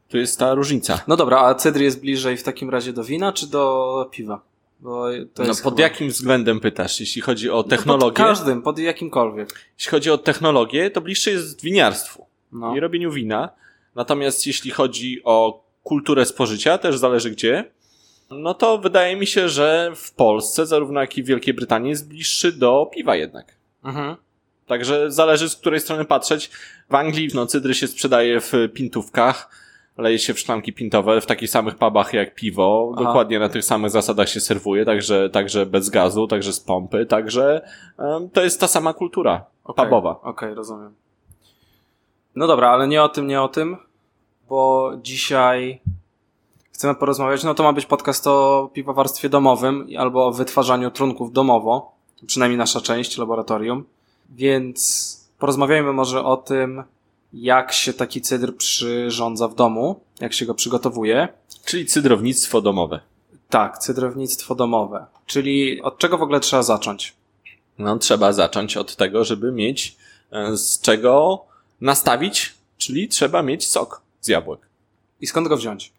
tu jest ta różnica. No dobra, a cydr jest bliżej w takim razie do wina czy do piwa? No pod chyba... jakim względem pytasz? Jeśli chodzi o technologię? No pod każdym, pod jakimkolwiek. Jeśli chodzi o technologię, to bliższe jest winiarstwu no. i robieniu wina. Natomiast jeśli chodzi o kulturę spożycia, też zależy gdzie, no to wydaje mi się, że w Polsce, zarówno jak i w Wielkiej Brytanii, jest bliższy do piwa jednak. Mhm. Także zależy z której strony patrzeć. W Anglii no, cydry się sprzedaje w pintówkach leje się w szklanki pintowe w takich samych pubach jak piwo. Aha. Dokładnie na tych samych zasadach się serwuje, także, także bez gazu, także z pompy, także um, to jest ta sama kultura okay. pubowa. Okej, okay, rozumiem. No dobra, ale nie o tym, nie o tym, bo dzisiaj chcemy porozmawiać, no to ma być podcast o piwowarstwie domowym albo o wytwarzaniu trunków domowo, przynajmniej nasza część laboratorium, więc porozmawiajmy może o tym, jak się taki cydr przyrządza w domu, jak się go przygotowuje. Czyli cydrownictwo domowe. Tak, cydrownictwo domowe. Czyli od czego w ogóle trzeba zacząć? No, trzeba zacząć od tego, żeby mieć e, z czego nastawić, czyli trzeba mieć sok z jabłek. I skąd go wziąć?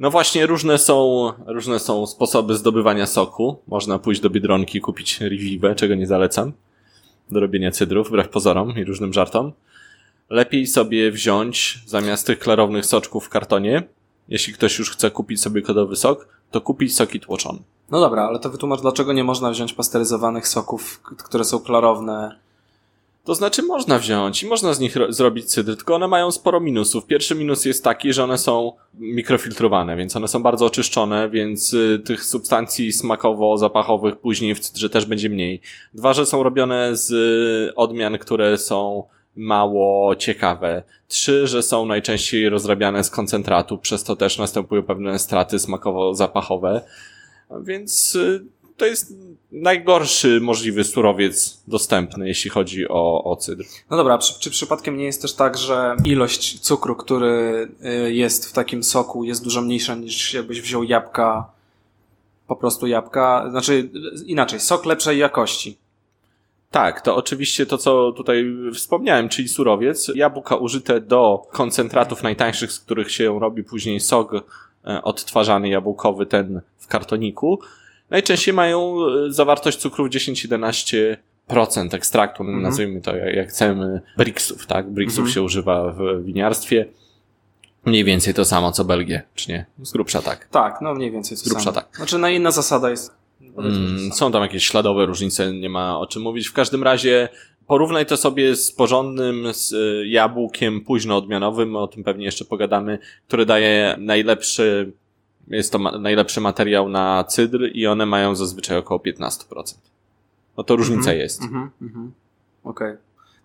No właśnie, różne są, różne są sposoby zdobywania soku. Można pójść do Biedronki, kupić Revive, czego nie zalecam, do robienia cydrów, wbrew pozorom i różnym żartom. Lepiej sobie wziąć zamiast tych klarownych soczków w kartonie, jeśli ktoś już chce kupić sobie kodowy sok, to kupić soki tłoczone. No dobra, ale to wytłumacz, dlaczego nie można wziąć pasteryzowanych soków, które są klarowne. To znaczy można wziąć i można z nich ro- zrobić cydr, tylko one mają sporo minusów. Pierwszy minus jest taki, że one są mikrofiltrowane, więc one są bardzo oczyszczone, więc y, tych substancji smakowo-zapachowych później w cydrze też będzie mniej. Dwa, że są robione z y, odmian, które są mało ciekawe. Trzy, że są najczęściej rozrabiane z koncentratu, przez to też następują pewne straty smakowo-zapachowe. Więc y, to jest najgorszy możliwy surowiec dostępny, jeśli chodzi o, o cydr. No dobra, czy, czy przypadkiem nie jest też tak, że ilość cukru, który y, jest w takim soku, jest dużo mniejsza niż jakbyś wziął jabłka, po prostu jabłka, znaczy inaczej, sok lepszej jakości. Tak, to oczywiście to, co tutaj wspomniałem, czyli surowiec. Jabłka użyte do koncentratów najtańszych, z których się robi później sok e, odtwarzany jabłkowy, ten w kartoniku. Najczęściej mają e, zawartość cukrów 10-11% ekstraktu, Mhm. nazwijmy to jak, chcemy, bricksów, tak? Bricksów Mhm. się używa w winiarstwie. Mniej więcej to samo co Belgię, czy nie? Z grubsza tak. Tak, no mniej więcej to Grubsza samo. tak. Znaczy na inna zasada jest. Mm, są tam jakieś śladowe różnice, nie ma o czym mówić. W każdym razie porównaj to sobie z porządnym z y, jabłkiem późnoodmianowym, o tym pewnie jeszcze pogadamy, który daje najlepszy, jest to ma, najlepszy materiał na cydr i one mają zazwyczaj około 15%. No to różnica Mhm, jest. Mhm, mhm. Okej.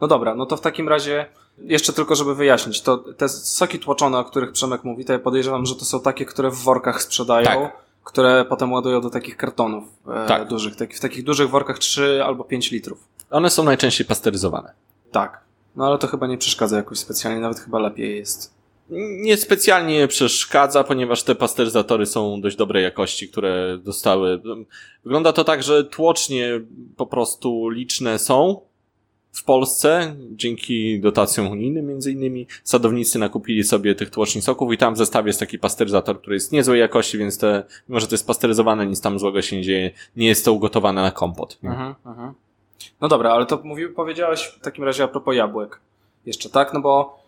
No dobra, no to w takim razie jeszcze tylko, żeby wyjaśnić, to te soki tłoczone, o których Przemek mówi, to ja podejrzewam, że to są takie, które w workach sprzedają, Tak. Które potem ładują do takich kartonów e, Tak. dużych, tak, w takich dużych workach 3 albo 5 litrów. One są najczęściej pasteryzowane. Tak. No ale to chyba nie przeszkadza jakoś specjalnie, nawet chyba lepiej jest. Nie specjalnie przeszkadza, ponieważ te pasteryzatory są dość dobrej jakości, które dostały. Wygląda to tak, że tłocznie po prostu liczne są w Polsce, dzięki dotacjom unijnym między innymi. Sadownicy nakupili sobie tych tłoczni soków i tam w zestawie jest taki pasteryzator, który jest niezłej jakości, więc te, mimo że to jest pasteryzowane, nic tam złego się nie dzieje, nie jest to ugotowane na kompot. Mhm, mhm. No dobra, ale to mówi, powiedziałeś w takim razie a propos jabłek. Jeszcze tak, no bo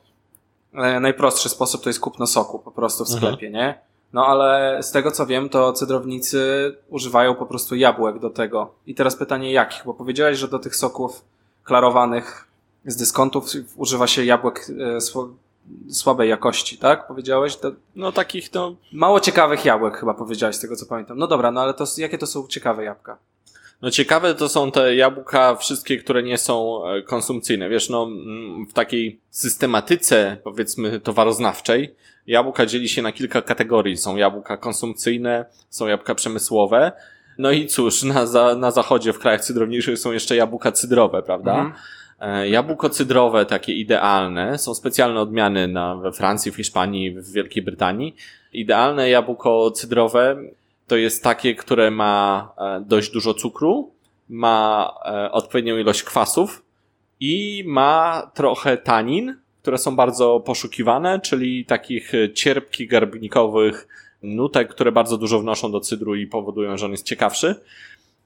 e, najprostszy sposób to jest kupno soku po prostu w Mhm. sklepie, nie? No ale z tego co wiem, to cydrownicy używają po prostu jabłek do tego. I teraz pytanie jakich? Bo powiedziałeś, że do tych soków klarowanych z dyskontów używa się jabłek e, słabej jakości, tak? Powiedziałeś? To No takich, no, mało ciekawych jabłek chyba powiedziałeś z tego co pamiętam. No dobra, no ale to jakie to są ciekawe jabłka? No ciekawe to są te jabłka wszystkie, które nie są e, konsumpcyjne. Wiesz, no w takiej systematyce, powiedzmy, towaroznawczej, jabłka dzieli się na kilka kategorii. Są jabłka konsumpcyjne, są jabłka przemysłowe. No i cóż, na, za, na zachodzie, w krajach cydrowniejszych są jeszcze jabłka cydrowe, prawda? Mhm. E, Jabłko cydrowe, takie idealne, są specjalne odmiany na, we Francji, w Hiszpanii, w Wielkiej Brytanii. Idealne jabłko cydrowe to jest takie, które ma e, dość dużo cukru, ma e, odpowiednią ilość kwasów i ma trochę tanin, które są bardzo poszukiwane, czyli takich cierpkich, garbnikowych nutek, które bardzo dużo wnoszą do cydru i powodują, że on jest ciekawszy.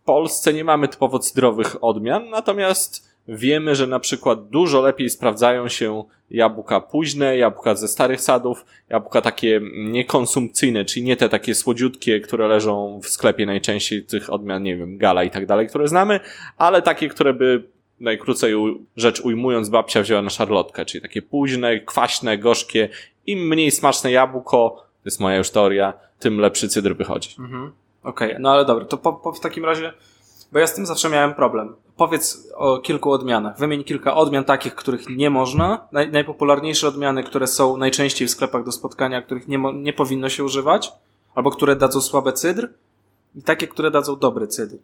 W Polsce nie mamy typowo cydrowych odmian, natomiast wiemy, że na przykład dużo lepiej sprawdzają się jabłka późne, jabłka ze starych sadów, jabłka takie niekonsumpcyjne, czyli nie te takie słodziutkie, które leżą w sklepie najczęściej tych odmian, nie wiem, gala i tak dalej, które znamy, ale takie, które by najkrócej rzecz ujmując babcia wzięła na szarlotkę, czyli takie późne, kwaśne, gorzkie. Im mniej smaczne jabłko, to jest moja już teoria, tym lepszy cydr wychodzi. Mhm. Okej, no ale dobra, to po, po, w takim razie, bo ja z tym zawsze miałem problem. Powiedz o kilku odmianach. Wymień kilka odmian takich, których nie można. Naj, najpopularniejsze odmiany, które są najczęściej w sklepach do spotkania, których nie, nie powinno się używać, albo które dadzą słabe cydr, i takie, które dadzą dobry cydr.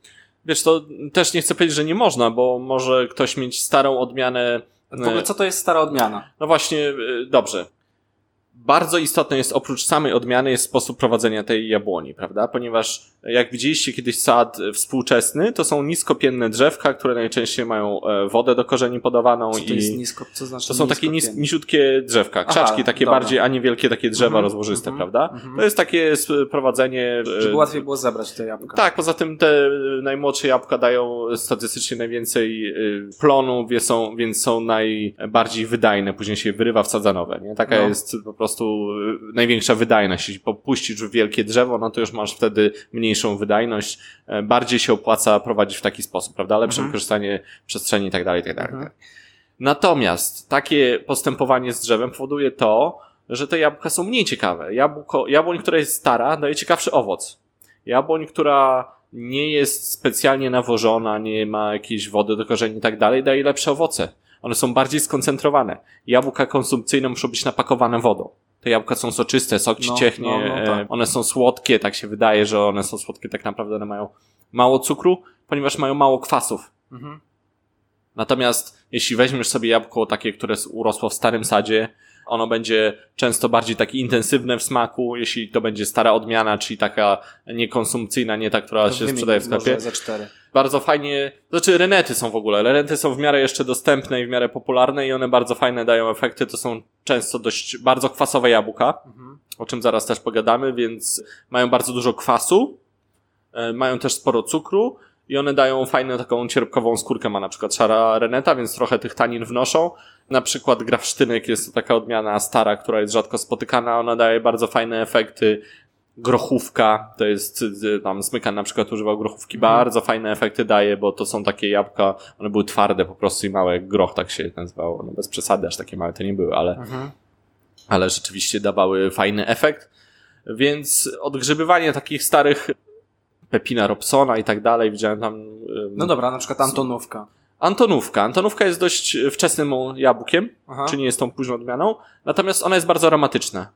Wiesz, to też nie chcę powiedzieć, że nie można, bo może ktoś mieć starą odmianę. W ogóle co to jest stara odmiana? No właśnie, y, dobrze. Bardzo istotne jest oprócz samej odmiany jest sposób prowadzenia tej jabłoni, prawda? Ponieważ jak widzieliście kiedyś sad współczesny, to są niskopienne drzewka, które najczęściej mają e, wodę do korzeni podawaną Co to i jest nisko, co znaczy to są takie nis, niziutkie drzewka, Aha, krzaczki takie dobra. bardziej, a nie wielkie takie drzewa Mhm, rozłożyste, mhm, prawda? mhm. To jest takie prowadzenie... e, Żeby łatwiej było zebrać te jabłka. tak, poza tym te najmłodsze jabłka dają statystycznie najwięcej plonu, są, więc są najbardziej wydajne. Później się wyrywa, wsadza nowe. Nie? Taka No. jest po prostu y, największa wydajność. Jeśli popuścisz wielkie drzewo, no to już masz wtedy mniejszą wydajność. E, Bardziej się opłaca prowadzić w taki sposób, prawda? Lepsze Mhm. wykorzystanie przestrzeni i tak dalej, i tak dalej. Mhm. Natomiast takie postępowanie z drzewem powoduje to, że te jabłka są mniej ciekawe. Jabłko, jabłoń, która jest stara, daje ciekawszy owoc. Jabłoń, która nie jest specjalnie nawożona, nie ma jakiejś wody do korzeni i tak dalej, daje lepsze owoce. One są bardziej skoncentrowane. Jabłka konsumpcyjne muszą być napakowane wodą. Te jabłka są soczyste, sok ci No, ciechnie, no, no tak. e, one są słodkie, tak się wydaje, że one są słodkie, tak naprawdę one mają mało cukru, ponieważ mają mało kwasów. Mhm. Natomiast jeśli weźmiesz sobie jabłko takie, które urosło w starym sadzie, ono będzie często bardziej takie intensywne w smaku, jeśli to będzie stara odmiana, czyli taka niekonsumpcyjna, nie ta, która To się sprzedaje w sklepie. Za cztery. Bardzo fajnie, znaczy renety są w ogóle, renety są w miarę jeszcze dostępne i w miarę popularne i one bardzo fajne dają efekty, to są często dość bardzo kwasowe jabłka, Mhm. o czym zaraz też pogadamy, więc mają bardzo dużo kwasu, e, mają też sporo cukru i one dają fajną taką cierpkową skórkę, ma na przykład szara reneta, więc trochę tych tanin wnoszą. Na przykład grafsztynek jest to taka odmiana stara, która jest rzadko spotykana, ona daje bardzo fajne efekty. Grochówka, to jest, y, tam Smykan na przykład używał grochówki, Mhm. bardzo fajne efekty daje, bo to są takie jabłka, one były twarde po prostu i małe, jak groch tak się nazywało, no bez przesady, aż takie małe to nie były, ale Mhm. ale rzeczywiście dawały fajny efekt. Więc odgrzebywanie takich starych Pepina Robsona i tak dalej, widziałem tam. No dobra, na przykład Antonówka. Antonówka. Antonówka jest dość wczesnym jabłkiem, Aha. czy nie jest tą późną odmianą, natomiast ona jest bardzo aromatyczna.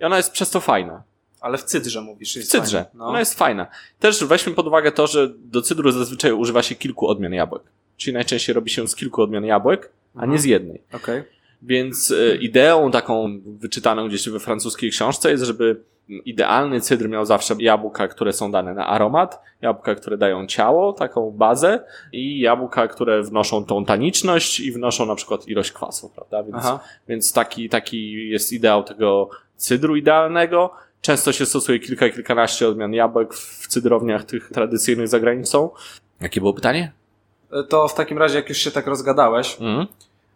I ona jest przez to fajna. Ale w cydrze mówisz. W cydrze. fajnie. No. Jest fajna. Też weźmy pod uwagę to, że do cydru zazwyczaj używa się kilku odmian jabłek. Czyli najczęściej robi się z kilku odmian jabłek, a nie Mhm. z jednej. Okej. Więc e, ideą taką wyczytaną gdzieś we francuskiej książce jest, żeby idealny cydr miał zawsze jabłka, które są dane na aromat, jabłka, które dają ciało, taką bazę i jabłka, które wnoszą tą taniczność i wnoszą na przykład ilość kwasu, prawda? Więc, Aha. więc taki, taki jest ideał tego cydru idealnego. Często się stosuje kilka, kilkanaście odmian jabłek w cydrowniach tych tradycyjnych za granicą. Jakie było pytanie? To w takim razie, jak już się tak rozgadałeś, Mhm.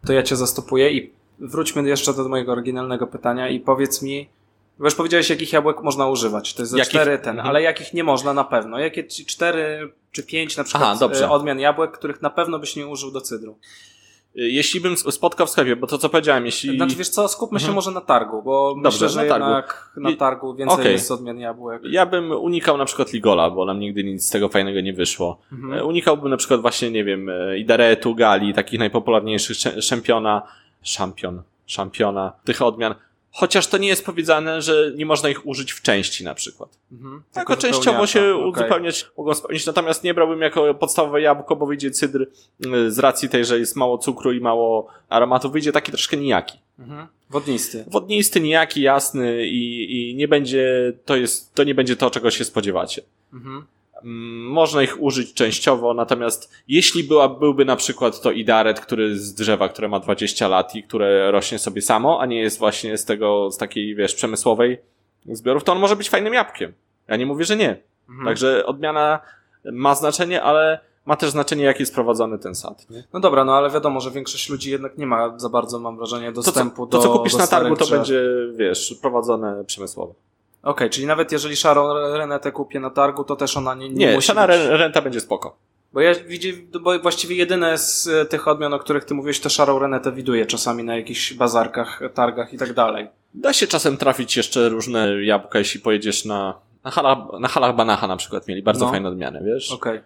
to ja cię zastopuję i wróćmy jeszcze do mojego oryginalnego pytania i powiedz mi, bo już powiedziałeś, jakich jabłek można używać. To jest za Jakich? cztery ten, Mhm. ale jakich nie można na pewno. Jakie cztery czy pięć na przykład Aha, e, odmian jabłek, których na pewno byś nie użył do cydru. Jeśli bym spotkał w sklepie, bo to co powiedziałem, jeśli... Znaczy wiesz co, skupmy się Mhm. może na targu, bo Dobrze, myślę, że na targu. jednak na targu więcej Okej. jest odmian jabłek. Ja bym unikał na przykład Ligola, bo nam nigdy nic z tego fajnego nie wyszło. Mhm. E, Unikałbym na przykład właśnie, nie wiem, e, Idaretu, Gali, takich najpopularniejszych szampiona, szampion, szampiona, tych odmian. Chociaż to nie jest powiedziane, że nie można ich użyć w części na przykład. Mhm. Tylko Jako częściowo się. Okej. uzupełniać mogą spełnić, natomiast nie brałbym jako podstawowe jabłko, bo wyjdzie cydr e, z racji tej, że jest mało cukru i mało aromatu, wyjdzie taki troszkę nijaki. Mhm. Wodnisty. Wodnisty, nijaki, jasny i, i nie będzie, to jest, to nie będzie to, czego się spodziewacie. Mhm. Mm, Można ich użyć częściowo, natomiast jeśli była, byłby na przykład to idaret, który z drzewa, które ma 20 lat i które rośnie sobie samo, a nie jest właśnie z tego, z takiej, wiesz, przemysłowej zbiorów, to on może być fajnym jabłkiem. Ja nie mówię, że nie. Mhm. Także odmiana ma znaczenie, ale ma też znaczenie, jak jest prowadzony ten sad. Nie? No dobra, no ale wiadomo, że większość ludzi jednak nie ma za bardzo, mam wrażenie, To, co, dostępu to, do co kupisz do na targu, to drzew. będzie, wiesz, prowadzone przemysłowo. Okej, czyli nawet jeżeli szarą renetę kupię na targu, to też ona nie, nie, Nie, musi być... re- renta będzie spoko. Bo ja widzę, bo właściwie jedyne z e, tych odmian, o których ty mówiłeś, to szarą renetę widuję czasami na jakichś bazarkach, targach i tak dalej. Da się czasem trafić jeszcze różne jabłka, jeśli pojedziesz na, na, halach, na halach Banacha na przykład mieli bardzo No. fajne odmiany, wiesz? Okej.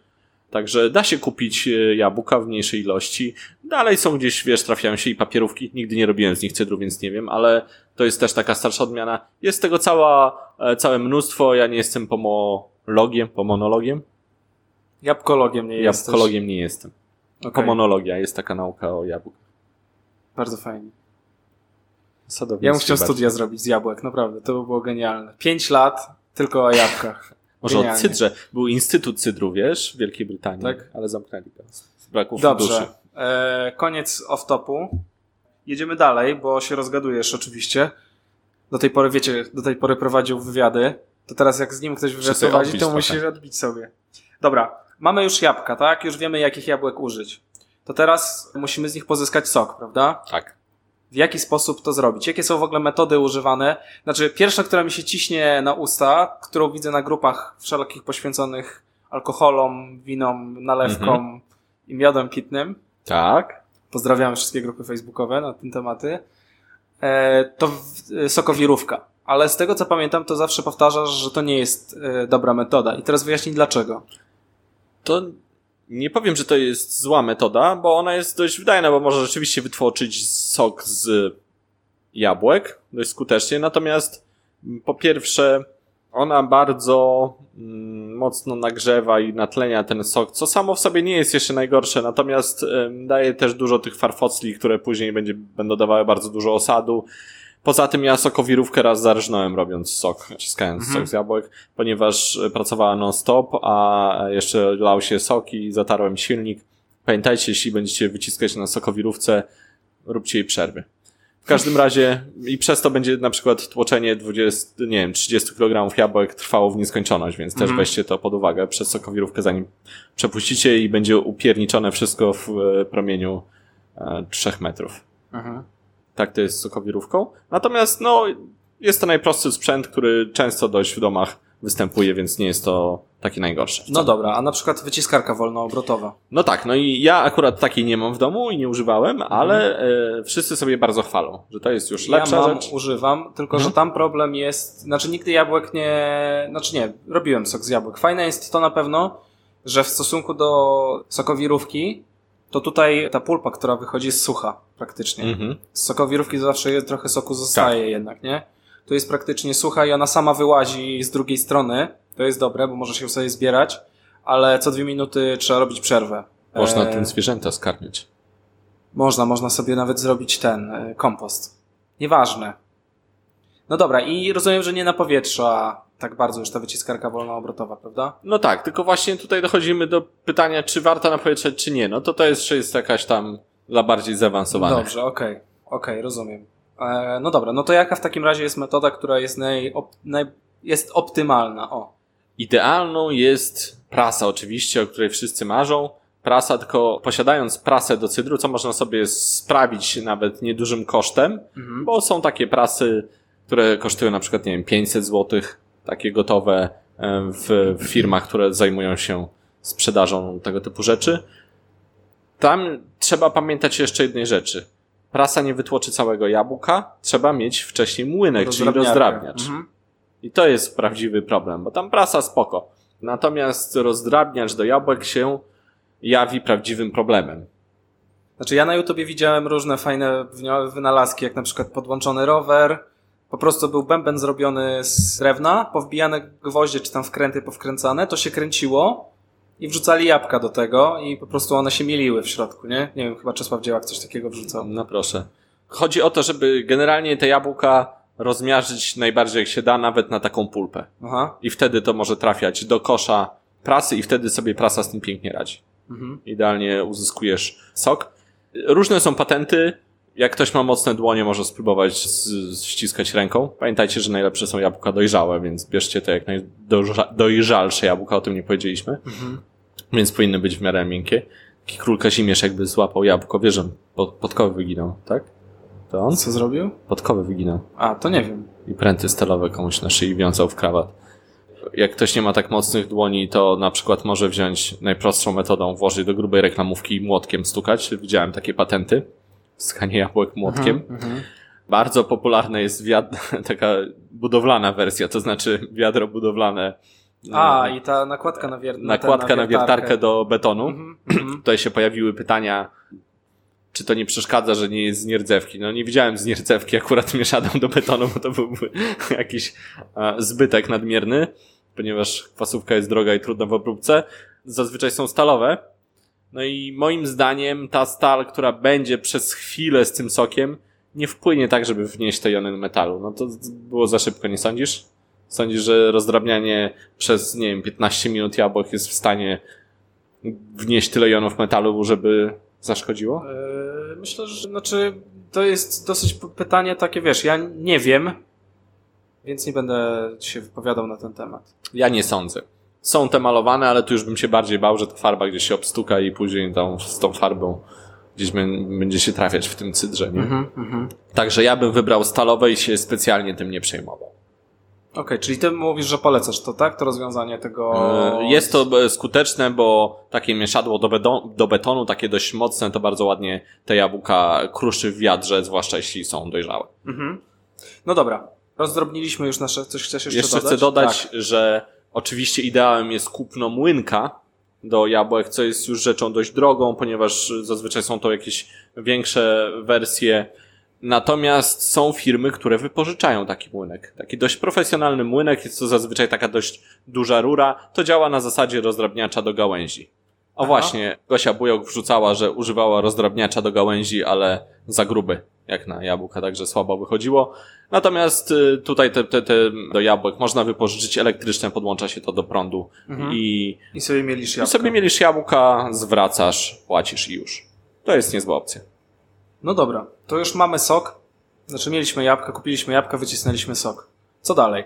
Także da się kupić e, jabłka w mniejszej ilości. Dalej są gdzieś, wiesz, trafiają się i papierówki. Nigdy nie robiłem z nich cydru, więc nie wiem, ale to jest też taka starsza odmiana. Jest tego cała, całe mnóstwo. Ja nie jestem pomologiem, pomonologiem. Jabłkologiem nie jesteś. Jabłkologiem nie jestem. Okej, Pomonologia jest taka nauka o jabłkach. Bardzo fajnie. Sadownictwie Ja bym chciał bardziej. studia zrobić z jabłek, naprawdę, to by było genialne. Pięć lat tylko o jabłkach. Może o Genialnie. cydrze. Był Instytut Cydru, wiesz, w Wielkiej Brytanii, Tak. ale zamknęli go z braku Dobrze, funduszy. e, koniec off-topu. Jedziemy dalej, bo się rozgadujesz oczywiście. Do tej pory, wiecie, do tej pory prowadził wywiady. To teraz jak z nim ktoś wywiad prowadzi, to musisz odbić sobie. Dobra, mamy już jabłka, tak? Już wiemy, jakich jabłek użyć. To teraz musimy z nich pozyskać sok, prawda? Tak. w jaki sposób to zrobić? Jakie są w ogóle metody używane? Znaczy, pierwsza, która mi się ciśnie na usta, którą widzę na grupach wszelkich poświęconych alkoholom, winom, nalewkom Mhm. i miodem pitnym. Tak. Pozdrawiam wszystkie grupy facebookowe na tym tematy. E, to e, sokowirówka. Ale z tego co pamiętam, to zawsze powtarzasz, że to nie jest e, dobra metoda. I teraz wyjaśnij dlaczego. To nie powiem, że to jest zła metoda, bo ona jest dość wydajna, bo może rzeczywiście wytworzyć sok z jabłek dość skutecznie. Natomiast mm, po pierwsze, ona bardzo mm, mocno nagrzewa i natlenia ten sok, co samo w sobie nie jest jeszcze najgorsze, natomiast daje też dużo tych farfocli, które później będzie, będą dawały bardzo dużo osadu. Poza tym ja sokowirówkę raz zarżnąłem robiąc sok, ciskając Mhm. sok z jabłek, ponieważ e, pracowała non-stop, a jeszcze lał się sok i zatarłem silnik. Pamiętajcie, jeśli będziecie wyciskać na sokowirówce, róbcie jej przerwy. W każdym razie i przez to będzie na przykład tłoczenie 20, nie wiem, 30 kg jabłek trwało w nieskończoność, więc też Mhm. weźcie to pod uwagę przez sokowirówkę zanim przepuścicie i będzie upierniczone wszystko w e, promieniu e, 3 metrów. Mhm. Tak to jest z sokowirówką. Natomiast no, jest to najprostszy sprzęt, który często dość w domach występuje, więc nie jest to taki najgorszy. No dobra, a na przykład wyciskarka wolnoobrotowa. No tak, no i ja akurat takiej nie mam w domu i nie używałem, ale e, wszyscy sobie bardzo chwalą, że to jest już lepsza Mhm. ja mam, rzecz. używam, tylko że Mhm. tam problem jest, znaczy nigdy jabłek nie, znaczy nie, robiłem sok z jabłek. Fajne jest to na pewno, że w stosunku do sokowirówki, to tutaj ta pulpa, która wychodzi jest sucha praktycznie. Mhm. Z sokowirówki zawsze trochę soku zostaje jednak, nie? Tu jest praktycznie sucha i ona sama wyłazi z drugiej strony. To jest dobre, bo możesz ją sobie zbierać, ale co dwie minuty trzeba robić przerwę. Można E, tym zwierzęta skarmić. można, można sobie nawet zrobić ten e, kompost. Nieważne. No dobra, i rozumiem, że nie na powietrza tak bardzo już ta wyciskarka wolnoobrotowa, prawda? No tak, tylko właśnie tutaj dochodzimy do pytania, czy warto na powietrze, czy nie. No to to jest, czy jest jakaś tam dla bardziej zaawansowanych. Dobrze, okej, okej, rozumiem. E, no dobra, no to jaka w takim razie jest metoda, która jest, naj, op, naj, jest optymalna? O, Idealną jest prasa oczywiście, o której wszyscy marzą. Prasa, tylko posiadając prasę do cydru, co można sobie sprawić nawet niedużym kosztem, mhm. bo są takie prasy, które kosztują na przykład, nie wiem, 500 zł, takie gotowe e, w, w firmach, które zajmują się sprzedażą tego typu rzeczy. Tam trzeba pamiętać jeszcze jednej rzeczy. Prasa nie wytłoczy całego jabłka, trzeba mieć wcześniej młynek, czyli rozdrabniacz. Mhm. I to jest prawdziwy problem, bo tam prasa spoko. Natomiast rozdrabniacz do jabłek się jawi prawdziwym problemem. Znaczy ja na YouTubie widziałem różne fajne wynalazki, jak na przykład podłączony rower, po prostu był bęben zrobiony z drewna, powbijane gwoździe czy tam wkręty powkręcane, to się kręciło i wrzucali jabłka do tego i po prostu one się mieliły w środku, nie? Nie wiem, chyba Czesław Dziełak coś takiego wrzucał. No proszę. Chodzi o to, żeby generalnie te jabłka rozmiażyć najbardziej jak się da, nawet na taką pulpę. Aha. I wtedy to może trafiać do kosza prasy i wtedy sobie prasa z tym pięknie radzi. Mhm. Idealnie uzyskujesz sok. Różne są patenty. Jak ktoś ma mocne dłonie, może spróbować z- ściskać ręką. Pamiętajcie, że najlepsze są jabłka dojrzałe, więc bierzcie te jak najdojrzalsze jabłka, o tym nie powiedzieliśmy. Mhm. Więc powinny być w miarę miękkie. Taki król Kazimierz jakby złapał jabłko, wiesz, pod, podkowy wyginął, tak? To on? Co zrobił? Podkowy wyginął. A, to nie wiem. I pręty stalowe komuś na szyi wiązał w krawat. Jak ktoś nie ma tak mocnych dłoni, to na przykład może wziąć najprostszą metodą, włożyć do grubej reklamówki i młotkiem stukać. Widziałem takie patenty. Skanie jabłek młotkiem. Mhm. Mhm. Bardzo popularna jest wiad- taka budowlana wersja, to znaczy wiadro budowlane. A, e, i ta nakładka na, wier- na, nakładka na wiertarkę do betonu. Mhm. Mhm. Tutaj się pojawiły pytania, czy to nie przeszkadza, że nie jest z nierdzewki. No nie widziałem z nierdzewki akurat mieszaną do betonu, bo to byłby jakiś e, zbytek nadmierny, ponieważ kwasówka jest droga i trudna w obróbce. Zazwyczaj są stalowe. No i moim zdaniem ta stal, która będzie przez chwilę z tym sokiem, nie wpłynie tak, żeby wnieść te jony metalu. No to było za szybko, nie sądzisz? Sądzisz, że rozdrabnianie przez, nie wiem, 15 minut jabłek jest w stanie wnieść tyle jonów metalu, żeby zaszkodziło? Yy, myślę, że znaczy to jest dosyć pytanie takie, wiesz, ja nie wiem, więc nie będę się wypowiadał na ten temat. Ja nie sądzę. Są te malowane, ale tu już bym się bardziej bał, że ta farba gdzieś się obstuka i później tą, z tą farbą gdzieś bę- będzie się trafiać w tym cydrze, nie? Mhm, mhm. Także ja bym wybrał stalowe i się specjalnie tym nie przejmował. Okej, czyli ty mówisz, że polecasz to, tak? To rozwiązanie tego... E, Jest to e, skuteczne, bo takie mieszadło do, do betonu, takie dość mocne, to bardzo ładnie te jabłka kruszy w wiadrze, zwłaszcza jeśli są dojrzałe. Mhm. No dobra, rozdrobniliśmy już nasze... Coś chcesz jeszcze, Jeszcze dodać? chcę dodać, Tak. że oczywiście ideałem jest kupno młynka do jabłek, co jest już rzeczą dość drogą, ponieważ zazwyczaj są to jakieś większe wersje. Natomiast są firmy, które wypożyczają taki młynek. Taki dość profesjonalny młynek, jest to zazwyczaj taka dość duża rura. To działa na zasadzie rozdrabniacza do gałęzi. O właśnie, Gosia Bujok wrzucała, że używała rozdrabniacza do gałęzi, ale za gruby, jak na jabłka, także słabo wychodziło. Natomiast y, tutaj te, te, te do jabłek można wypożyczyć elektryczne, podłącza się to do prądu Mhm. i, I sobie mielisz i jabłka. sobie mielisz jabłka, zwracasz, płacisz i już. To jest niezła opcja. No dobra, to już mamy sok. Znaczy mieliśmy jabłka, kupiliśmy jabłka, wycisnęliśmy sok. Co dalej?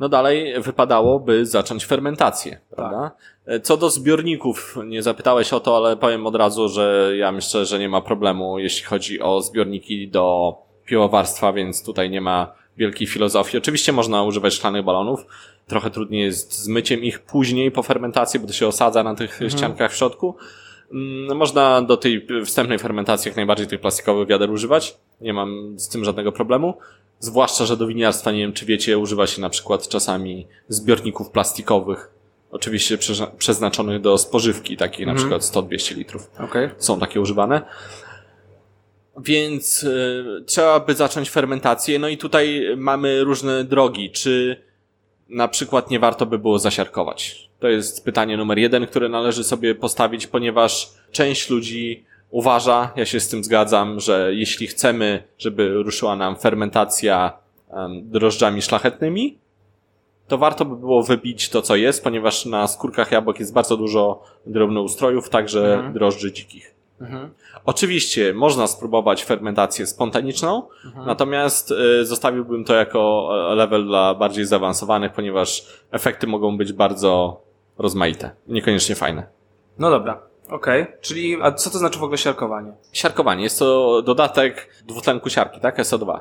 No dalej wypadałoby zacząć fermentację, Tak. prawda? E, Co do zbiorników, nie zapytałeś o to, ale powiem od razu, że ja myślę, że nie ma problemu, jeśli chodzi o zbiorniki do piłowarstwa, więc tutaj nie ma wielkiej filozofii. Oczywiście można używać szklanych balonów. Trochę trudniej jest z myciem ich później po fermentacji, bo to się osadza na tych ściankach w środku. Mm, Można do tej wstępnej fermentacji jak najbardziej tych plastikowych wiader używać. Nie mam z tym żadnego problemu. Zwłaszcza, że do winiarstwa, nie wiem czy wiecie, używa się na przykład czasami zbiorników plastikowych. Oczywiście przeznaczonych do spożywki, takich na przykład 100-200 litrów. Okej. Są takie używane. Więc y, trzeba by zacząć fermentację. No i tutaj mamy różne drogi. Czy na przykład nie warto by było zasiarkować? To jest pytanie numer jeden, które należy sobie postawić, ponieważ część ludzi uważa, ja się z tym zgadzam, że jeśli chcemy, żeby ruszyła nam fermentacja drożdżami szlachetnymi, to warto by było wybić to, co jest, ponieważ na skórkach jabłek jest bardzo dużo drobnoustrojów, także Mhm. drożdży dzikich. Mhm. Oczywiście można spróbować fermentację spontaniczną, Mhm. natomiast y, zostawiłbym to jako e, level dla bardziej zaawansowanych, ponieważ efekty mogą być bardzo rozmaite, niekoniecznie fajne. No dobra, okej. Czyli, a co to znaczy w ogóle siarkowanie? Siarkowanie jest to dodatek dwutlenku siarki, tak? SO2.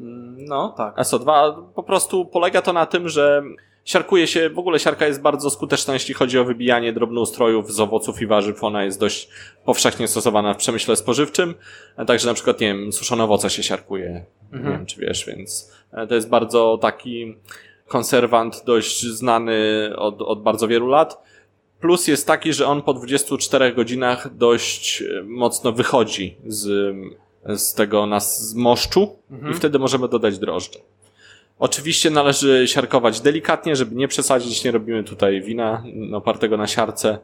Mm, No, tak. SO2 po prostu polega to na tym, że siarkuje się, w ogóle siarka jest bardzo skuteczna, jeśli chodzi o wybijanie drobnoustrojów z owoców i warzyw. Ona jest dość powszechnie stosowana w przemyśle spożywczym. E, Także na przykład, nie wiem, suszone owoce się siarkuje. Nie Mhm. wiem, czy wiesz, więc e, to jest bardzo taki konserwant dość znany od, od bardzo wielu lat. Plus jest taki, że on po 24 godzinach dość e, mocno wychodzi z, z tego nas z moszczu i wtedy możemy dodać drożdże. Oczywiście należy siarkować delikatnie, żeby nie przesadzić. Nie robimy tutaj wina opartego na siarce,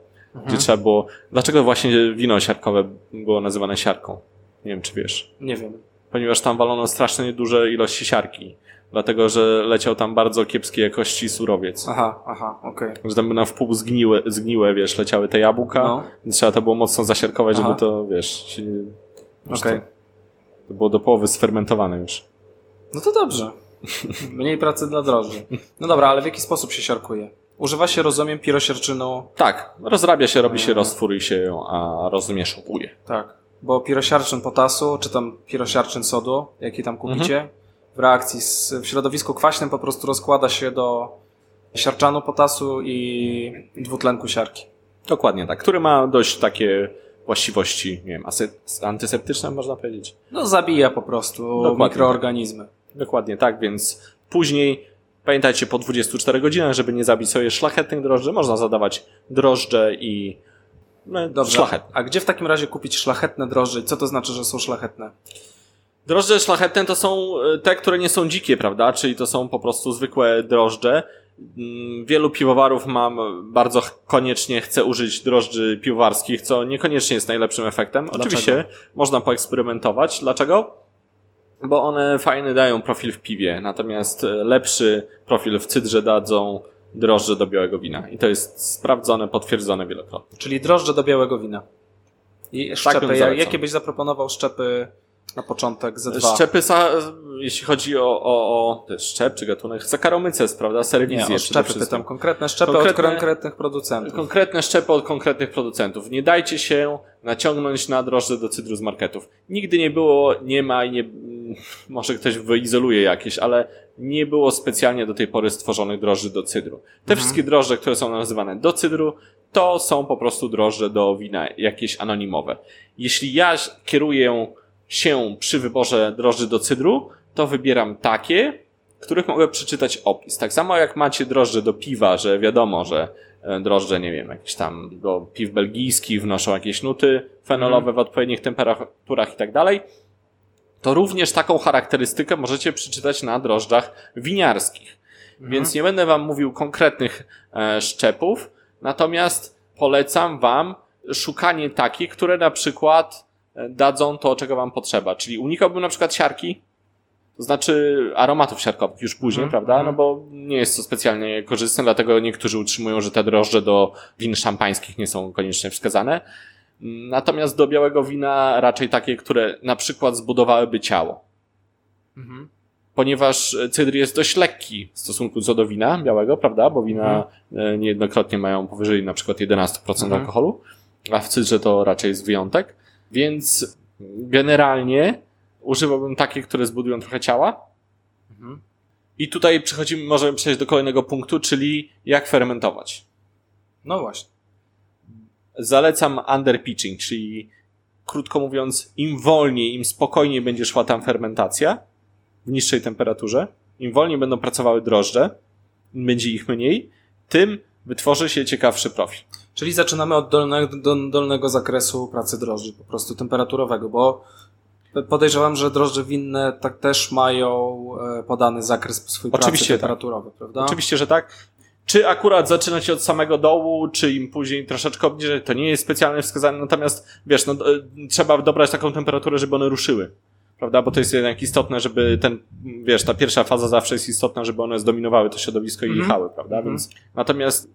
gdzie trzeba było. Dlaczego właśnie wino siarkowe było nazywane siarką? Nie wiem, czy wiesz. Nie wiem. Ponieważ tam walono strasznie duże ilości siarki. Dlatego, że leciał tam bardzo kiepskiej jakości surowiec. Aha, aha, okej. Że tam na wpół zgniłe, zgniłe, wiesz, leciały te jabłka. No. Więc Trzeba to było mocno zasiarkować, Aha. żeby to, wiesz, się nie, Okej. to, to było do połowy sfermentowane już. No to dobrze. Mniej pracy dla drożdży. No dobra, ale w jaki sposób się siarkuje? Używa się, rozumiem, pirosiarczynu. Tak, rozrabia się, robi się Mhm. roztwór i się ją a rozmieszuje. Tak. Bo pirosiarczyn potasu, czy tam pirosiarczyn sodu, jaki tam kupicie, Mhm. W reakcji z, w środowisku kwaśnym po prostu rozkłada się do siarczanu potasu i dwutlenku siarki. Dokładnie tak, który ma dość takie właściwości, nie wiem, antyseptyczne można powiedzieć. No zabija po prostu Dokładnie mikroorganizmy. Dokładnie tak, więc później pamiętajcie po 24 godzinach, żeby nie zabić sobie szlachetnych drożdży, można zadawać drożdże i no, Dobrze. szlachetne. A gdzie w takim razie kupić szlachetne drożdże i co to znaczy, że są szlachetne? Drożdże szlachetne to są e, te, które nie są dzikie, prawda? Czyli to są po prostu zwykłe drożdże. Mm, Wielu piwowarów mam bardzo koniecznie chce użyć drożdży piwowarskich, co niekoniecznie jest najlepszym efektem. Dlaczego? Oczywiście można poeksperymentować. Dlaczego? bo one fajny dają profil w piwie, natomiast e, lepszy profil w cydrze dadzą drożdże do białego wina. I to jest sprawdzone, potwierdzone wielokrotnie. Czyli drożdże do białego wina. I bym szczepy. Zalecał. jakie byś zaproponował szczepy na początek ze dwa? Szczepy, sa, jeśli chodzi o, o, o szczep czy gatunek, Saccharomyces, prawda? Nie, Serwizję o szczepy pytam. Konkretne szczepy Konkretne- od konkretnych producentów. Konkretne szczepy od konkretnych producentów. Nie dajcie się naciągnąć na drożdże do cydru z marketów. Nigdy nie było, nie ma i nie, może ktoś wyizoluje jakieś, ale nie było specjalnie do tej pory stworzonych drożdży do cydru. Te wszystkie drożdże, które są nazywane do cydru, to są po prostu drożdże do wina jakieś anonimowe. Jeśli ja kieruję się przy wyborze drożdży do cydru, to wybieram takie, których mogę przeczytać opis. Tak samo jak macie drożdże do piwa, że wiadomo, że e, drożdże, nie wiem, jakieś tam do piw belgijskich wnoszą jakieś nuty fenolowe w odpowiednich temperaturach i tak dalej, to również taką charakterystykę możecie przeczytać na drożdżach winiarskich. Więc nie będę wam mówił konkretnych e, szczepów, natomiast polecam wam szukanie takich, które na przykład dadzą to, czego wam potrzeba. Czyli unikałbym na przykład siarki, to znaczy aromatów siarkowych już później, Mhm, prawda? mhm. No bo nie jest to specjalnie korzystne, dlatego niektórzy utrzymują, że te drożdże do win szampańskich nie są koniecznie wskazane. Natomiast do białego wina raczej takie, które na przykład zbudowałyby ciało. Mhm. Ponieważ cydr jest dość lekki w stosunku co do wina białego, prawda? Bo wina e, niejednokrotnie mają powyżej na przykład 11% Mhm. alkoholu, a w cydrze to raczej jest wyjątek. Więc generalnie używałbym takie, które zbudują trochę ciała. Mhm. I tutaj przechodzimy, możemy przejść do kolejnego punktu, czyli jak fermentować. No właśnie. Zalecam underpitching, czyli krótko mówiąc, im wolniej, im spokojniej będzie szła tam fermentacja w niższej temperaturze, im wolniej będą pracowały drożdże, im będzie ich mniej, tym wytworzy się ciekawszy profil. Czyli zaczynamy od dolnego, do, dolnego zakresu pracy drożdży, po prostu temperaturowego, bo podejrzewam, że drożdże winne tak też mają e, podany zakres swój Oczywiście pracy tak. temperaturowy, prawda? Oczywiście, że tak. Czy akurat zaczynać od samego dołu, czy im później troszeczkę obniżać, to nie jest specjalnie wskazane, natomiast wiesz, no, e, trzeba dobrać taką temperaturę, żeby one ruszyły. Prawda? Bo to jest jednak istotne, żeby ten, wiesz, ta pierwsza faza zawsze jest istotna, żeby one zdominowały to środowisko i Mhm. jechały, prawda? Mhm. Więc natomiast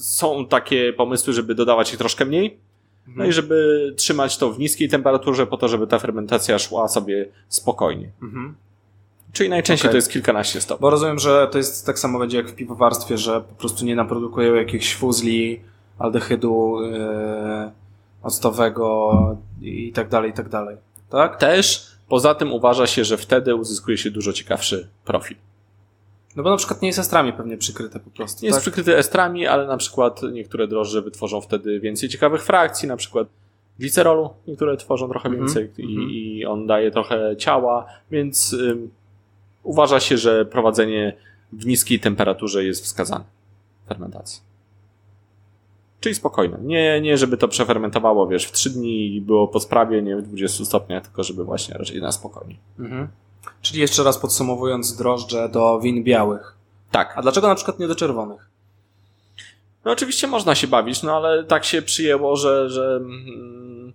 są takie pomysły, żeby dodawać ich troszkę mniej, no Mhm. i żeby trzymać to w niskiej temperaturze po to, żeby ta fermentacja szła sobie spokojnie. Mhm. Czyli najczęściej Okej. to jest kilkanaście stopni. Bo rozumiem, że to jest tak samo będzie jak w piwowarstwie, że po prostu nie naprodukują jakichś fuzli, aldehydu e, octowego i tak dalej, i tak dalej. Tak? Też poza tym uważa się, że wtedy uzyskuje się dużo ciekawszy profil. No bo na przykład nie jest estrami pewnie przykryte po prostu. Jest tak? przykryty estrami, ale na przykład niektóre drożdże wytworzą wtedy więcej ciekawych frakcji, na przykład glicerolu, niektóre tworzą trochę Mhm, więcej i, mhm. i on daje trochę ciała, więc ym, uważa się, że prowadzenie w niskiej temperaturze jest wskazane fermentacji. Czyli spokojne. Nie, nie żeby to przefermentowało, wiesz, w 3 dni i było po sprawie, nie w 20 stopniach, tylko żeby właśnie raczej na spokojnie. Mhm. Czyli jeszcze raz podsumowując drożdże do win białych. Tak. A dlaczego na przykład nie do czerwonych? No oczywiście można się bawić, no ale tak się przyjęło, że, że mm,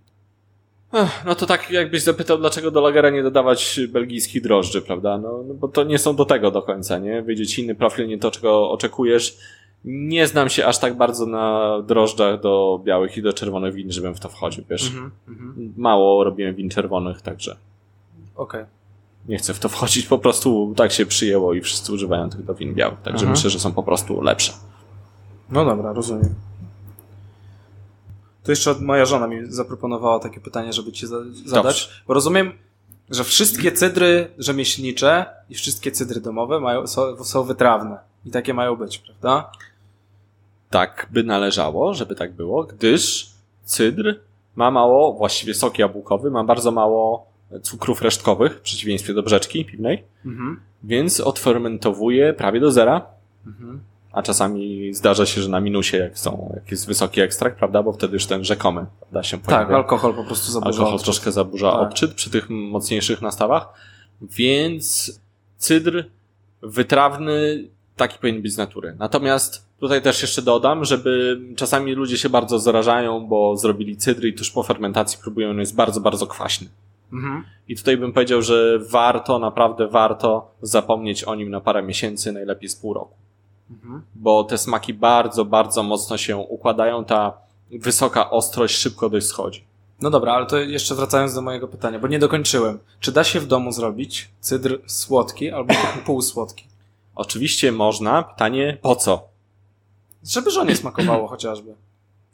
ech, no to tak jakbyś zapytał, dlaczego do lagera nie dodawać belgijskich drożdży, prawda? No, no bo to nie są do tego do końca, nie? Wyjdzie ci inny profil, nie to, czego oczekujesz. Nie znam się aż tak bardzo na drożdżach do białych i do czerwonych win, żebym w to wchodził, wiesz. Mhm. Mhm. Mało robiłem win czerwonych, także Okej. nie chcę w to wchodzić. Po prostu tak się przyjęło i wszyscy używają tych do win białych, także Mhm. myślę, że są po prostu lepsze. No dobra, rozumiem. To jeszcze moja żona mi zaproponowała takie pytanie, żeby ci za zadać. Dobrze. Bo rozumiem, że wszystkie cydry rzemieślnicze i wszystkie cydry domowe mają, są, są wytrawne. I takie mają być, prawda? Tak by należało, żeby tak było, gdyż cydr ma mało, właściwie sok jabłkowy, ma bardzo mało cukrów resztkowych, w przeciwieństwie do brzeczki piwnej, Mhm. więc odfermentowuje prawie do zera, Mhm. a czasami zdarza się, że na minusie, jak są, jak jest wysoki ekstrakt, prawda, bo wtedy już ten rzekomy, prawda, się Tak, pojawia. alkohol po prostu zaburza. Alkohol odczyt. troszkę zaburza Tak. odczyt przy tych mocniejszych nastawach, więc cydr wytrawny taki powinien być z natury. Natomiast tutaj też jeszcze dodam, żeby czasami ludzie się bardzo zarażają, bo zrobili cydr i tuż po fermentacji próbują, on jest bardzo, bardzo kwaśny. Mhm. I tutaj bym powiedział, że warto, naprawdę warto zapomnieć o nim na parę miesięcy, najlepiej z pół roku. Mhm. Bo te smaki bardzo, bardzo mocno się układają, ta wysoka ostrość szybko dość schodzi. No dobra, ale to jeszcze wracając do mojego pytania, bo nie dokończyłem. Czy da się w domu zrobić cydr słodki albo półsłodki? Oczywiście można, pytanie po co? Żeby żonie smakowało chociażby.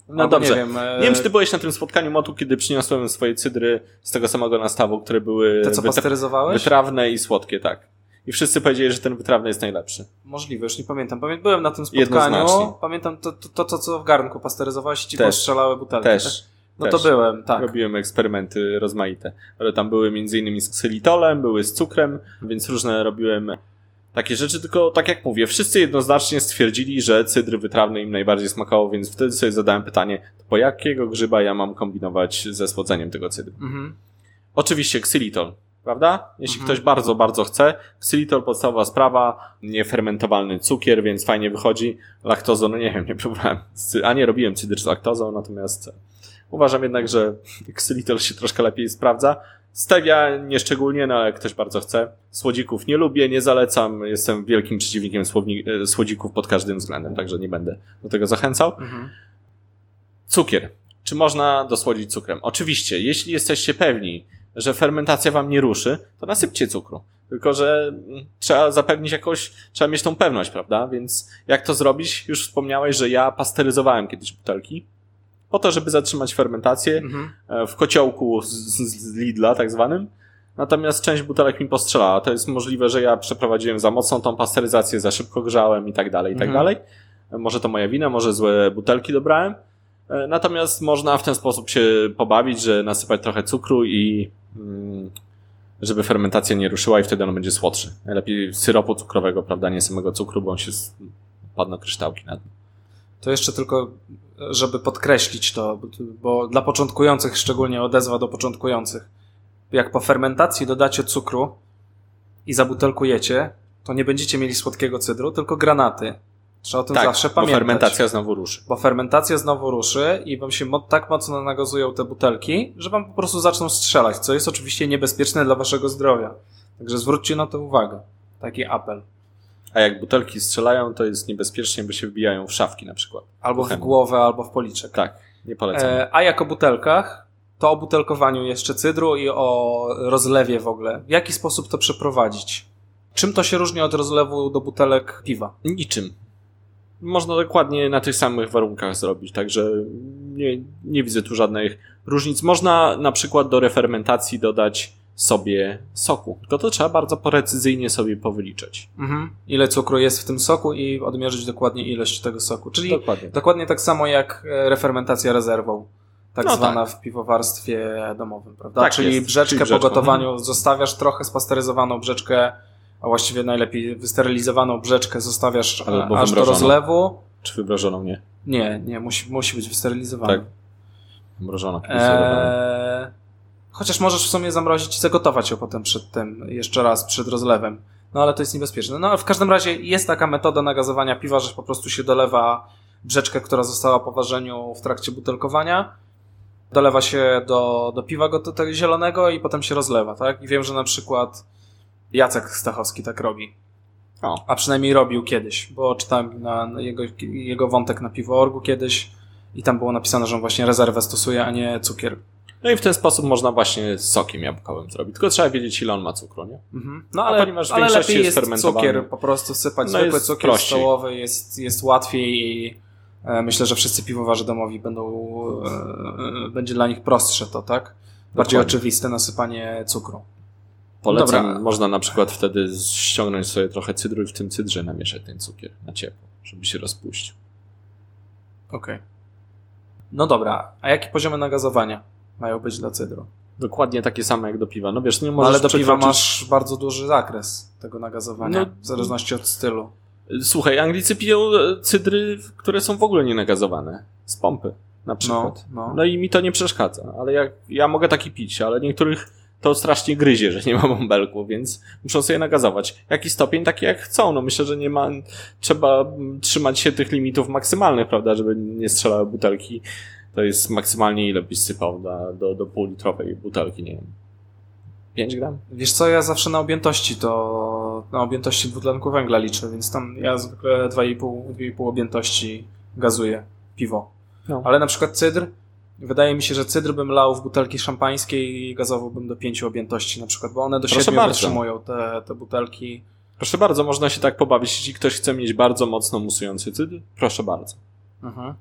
No Albo dobrze. Nie wiem, e, Nie wiem, czy ty byłeś na tym spotkaniu motu, kiedy przyniosłem swoje cydry z tego samego nastawu, które były te co wytra- pasteryzowałeś? wytrawne i słodkie, tak. I wszyscy powiedzieli, że ten wytrawny jest najlepszy. Możliwe, już nie pamiętam. Pamię- Byłem na tym spotkaniu. Pamiętam to, to, to, to co w garnku pasteryzowałeś i ci Też. postrzelały butelki. Też. tak? No też. to byłem, tak. Robiłem eksperymenty rozmaite. Ale tam były między innymi z ksylitolem, były z cukrem, więc różne robiłem takie rzeczy, tylko tak jak mówię, wszyscy jednoznacznie stwierdzili, że cydr wytrawny im najbardziej smakował, więc wtedy sobie zadałem pytanie, po jakiego grzyba ja mam kombinować ze słodzeniem tego cydru? Mhm. Oczywiście ksylitol, prawda? Jeśli Mhm. ktoś bardzo, bardzo chce, ksylitol podstawowa sprawa, niefermentowalny cukier, więc fajnie wychodzi. Laktozą, no nie wiem, nie próbowałem, a nie robiłem cydr z laktozą, natomiast uważam jednak, że ksylitol się troszkę lepiej sprawdza. Stevia nieszczególnie, no ale jak ktoś bardzo chce. Słodzików nie lubię, nie zalecam, jestem wielkim przeciwnikiem e, słodzików pod każdym względem, także nie będę do tego zachęcał. Mhm. Cukier. Czy można dosłodzić cukrem? Oczywiście, jeśli jesteście pewni, że fermentacja wam nie ruszy, to nasypcie cukru. Tylko, że mm, trzeba zapewnić jakoś, trzeba mieć tą pewność, prawda? Więc jak to zrobić? Już wspomniałeś, że ja pasteryzowałem kiedyś butelki. Po to, żeby zatrzymać fermentację Mhm. e, w kociołku z, z, Lidla, tak zwanym. Natomiast część butelek mi postrzelała. To jest możliwe, że ja przeprowadziłem za mocną tą pasteryzację, za szybko grzałem i tak dalej, i tak Mhm. dalej. E, Może to moja wina, może złe butelki dobrałem. E, Natomiast można w ten sposób się pobawić, że nasypać trochę cukru i mm, żeby fermentacja nie ruszyła i wtedy on będzie słodszy. Najlepiej syropu cukrowego, prawda, nie samego cukru, bo on się s- padną kryształki na dno. To jeszcze tylko, żeby podkreślić to, bo- bo dla początkujących, szczególnie odezwa do początkujących. Jak po fermentacji dodacie cukru i zabutelkujecie, to nie będziecie mieli słodkiego cydru, tylko granaty. Trzeba o tym zawsze Tak, bo pamiętać. fermentacja znowu ruszy. Bo fermentacja znowu ruszy i wam się tak mocno nagazują te butelki, że wam po prostu zaczną strzelać, co jest oczywiście niebezpieczne dla waszego zdrowia. Także zwróćcie na to uwagę. Taki apel. A jak butelki strzelają, to jest niebezpiecznie, bo się wbijają w szafki na przykład. Albo w głowę, albo w policzek. Tak, nie polecam. E, a jak o butelkach, to o butelkowaniu jeszcze cydru i o rozlewie w ogóle. W jaki sposób to przeprowadzić? Czym to się różni od rozlewu do butelek piwa? Niczym. Można dokładnie na tych samych warunkach zrobić, także nie, nie widzę tu żadnych różnic. Można na przykład do refermentacji dodać sobie soku, tylko to trzeba bardzo precyzyjnie sobie powyliczać. Mhm. Ile cukru jest w tym soku i odmierzyć dokładnie ilość tego soku. Czyli Dokładnie. dokładnie tak samo jak e, refermentacja rezerwą. Tak No zwana tak. w piwowarstwie domowym, prawda? Tak Czyli jest, brzeczkę czyli po gotowaniu zostawiasz trochę spasteryzowaną brzeczkę, a właściwie najlepiej wysterylizowaną brzeczkę zostawiasz e, Albo aż do rozlewu. Czy wymrożoną? Nie. Nie, nie, musi, musi być wysterylizowana. Tak. Mrożona. Eee, chociaż możesz w sumie zamrozić i zagotować ją potem przed tym, jeszcze raz przed rozlewem. No ale to jest niebezpieczne. No ale w każdym razie jest taka metoda nagazowania piwa, że po prostu się dolewa brzeczkę, która została po ważeniu w trakcie butelkowania. Dolewa się do, do piwa go- tego zielonego i potem się rozlewa, tak? I wiem, że na przykład Jacek Stachowski tak robi. O. A przynajmniej robił kiedyś, bo czytałem na, jego, jego wątek na piwoorgu kiedyś i tam było napisane, że on właśnie rezerwę stosuje, a nie cukier. No i w ten sposób można właśnie z sokiem jabłkowym zrobić. Tylko trzeba wiedzieć, ile on ma cukru, nie? Mhm. No A ale, ponieważ w ale większości lepiej jest cukier, po prostu sypać No zwykły cukier prościej. stołowy, jest, jest łatwiej i e, myślę, że wszyscy piwowarzy domowi będą, e, e, będzie dla nich prostsze to, tak? Bardziej Dokładnie. oczywiste nasypanie cukru. Polecam, Dobra. można na przykład wtedy ściągnąć sobie trochę cydru i w tym cydrze namieszać ten cukier na ciepło, żeby się rozpuścił. Okej. No dobra, a jakie poziomy nagazowania mają być dla cydru? Dokładnie takie same jak do piwa. No wiesz, nie No, możesz ale do piwa masz bardzo duży zakres tego nagazowania, No, w zależności od stylu. Słuchaj, Anglicy piją e, cydry, które są w ogóle nie nagazowane. Z pompy na przykład. no. No i mi to nie przeszkadza, ale jak ja mogę taki pić, ale niektórych to strasznie gryzie, że nie ma bąbelku, więc muszą sobie nagazować. Jaki stopień, taki jak chcą. No myślę, że nie ma, trzeba mm, trzymać się tych limitów maksymalnych, prawda, żeby nie strzelały butelki. To jest maksymalnie ile byś sypał do, do, do półlitrowej butelki, nie wiem. 5 gram? Wiesz co, ja zawsze na objętości to na objętości dwutlenku węgla liczę, więc tam ja zwykle 2,5 2,5 objętości gazuję piwo. No. Ale na przykład cydr, wydaje mi się, że cydr bym lał w butelki szampańskie i gazowałbym do 5 objętości na przykład, bo one do Proszę 7 bardzo. wytrzymują te, te butelki. Proszę bardzo, można się tak pobawić. Jeśli ktoś chce mieć bardzo mocno musujący cydr, proszę bardzo. Mhm.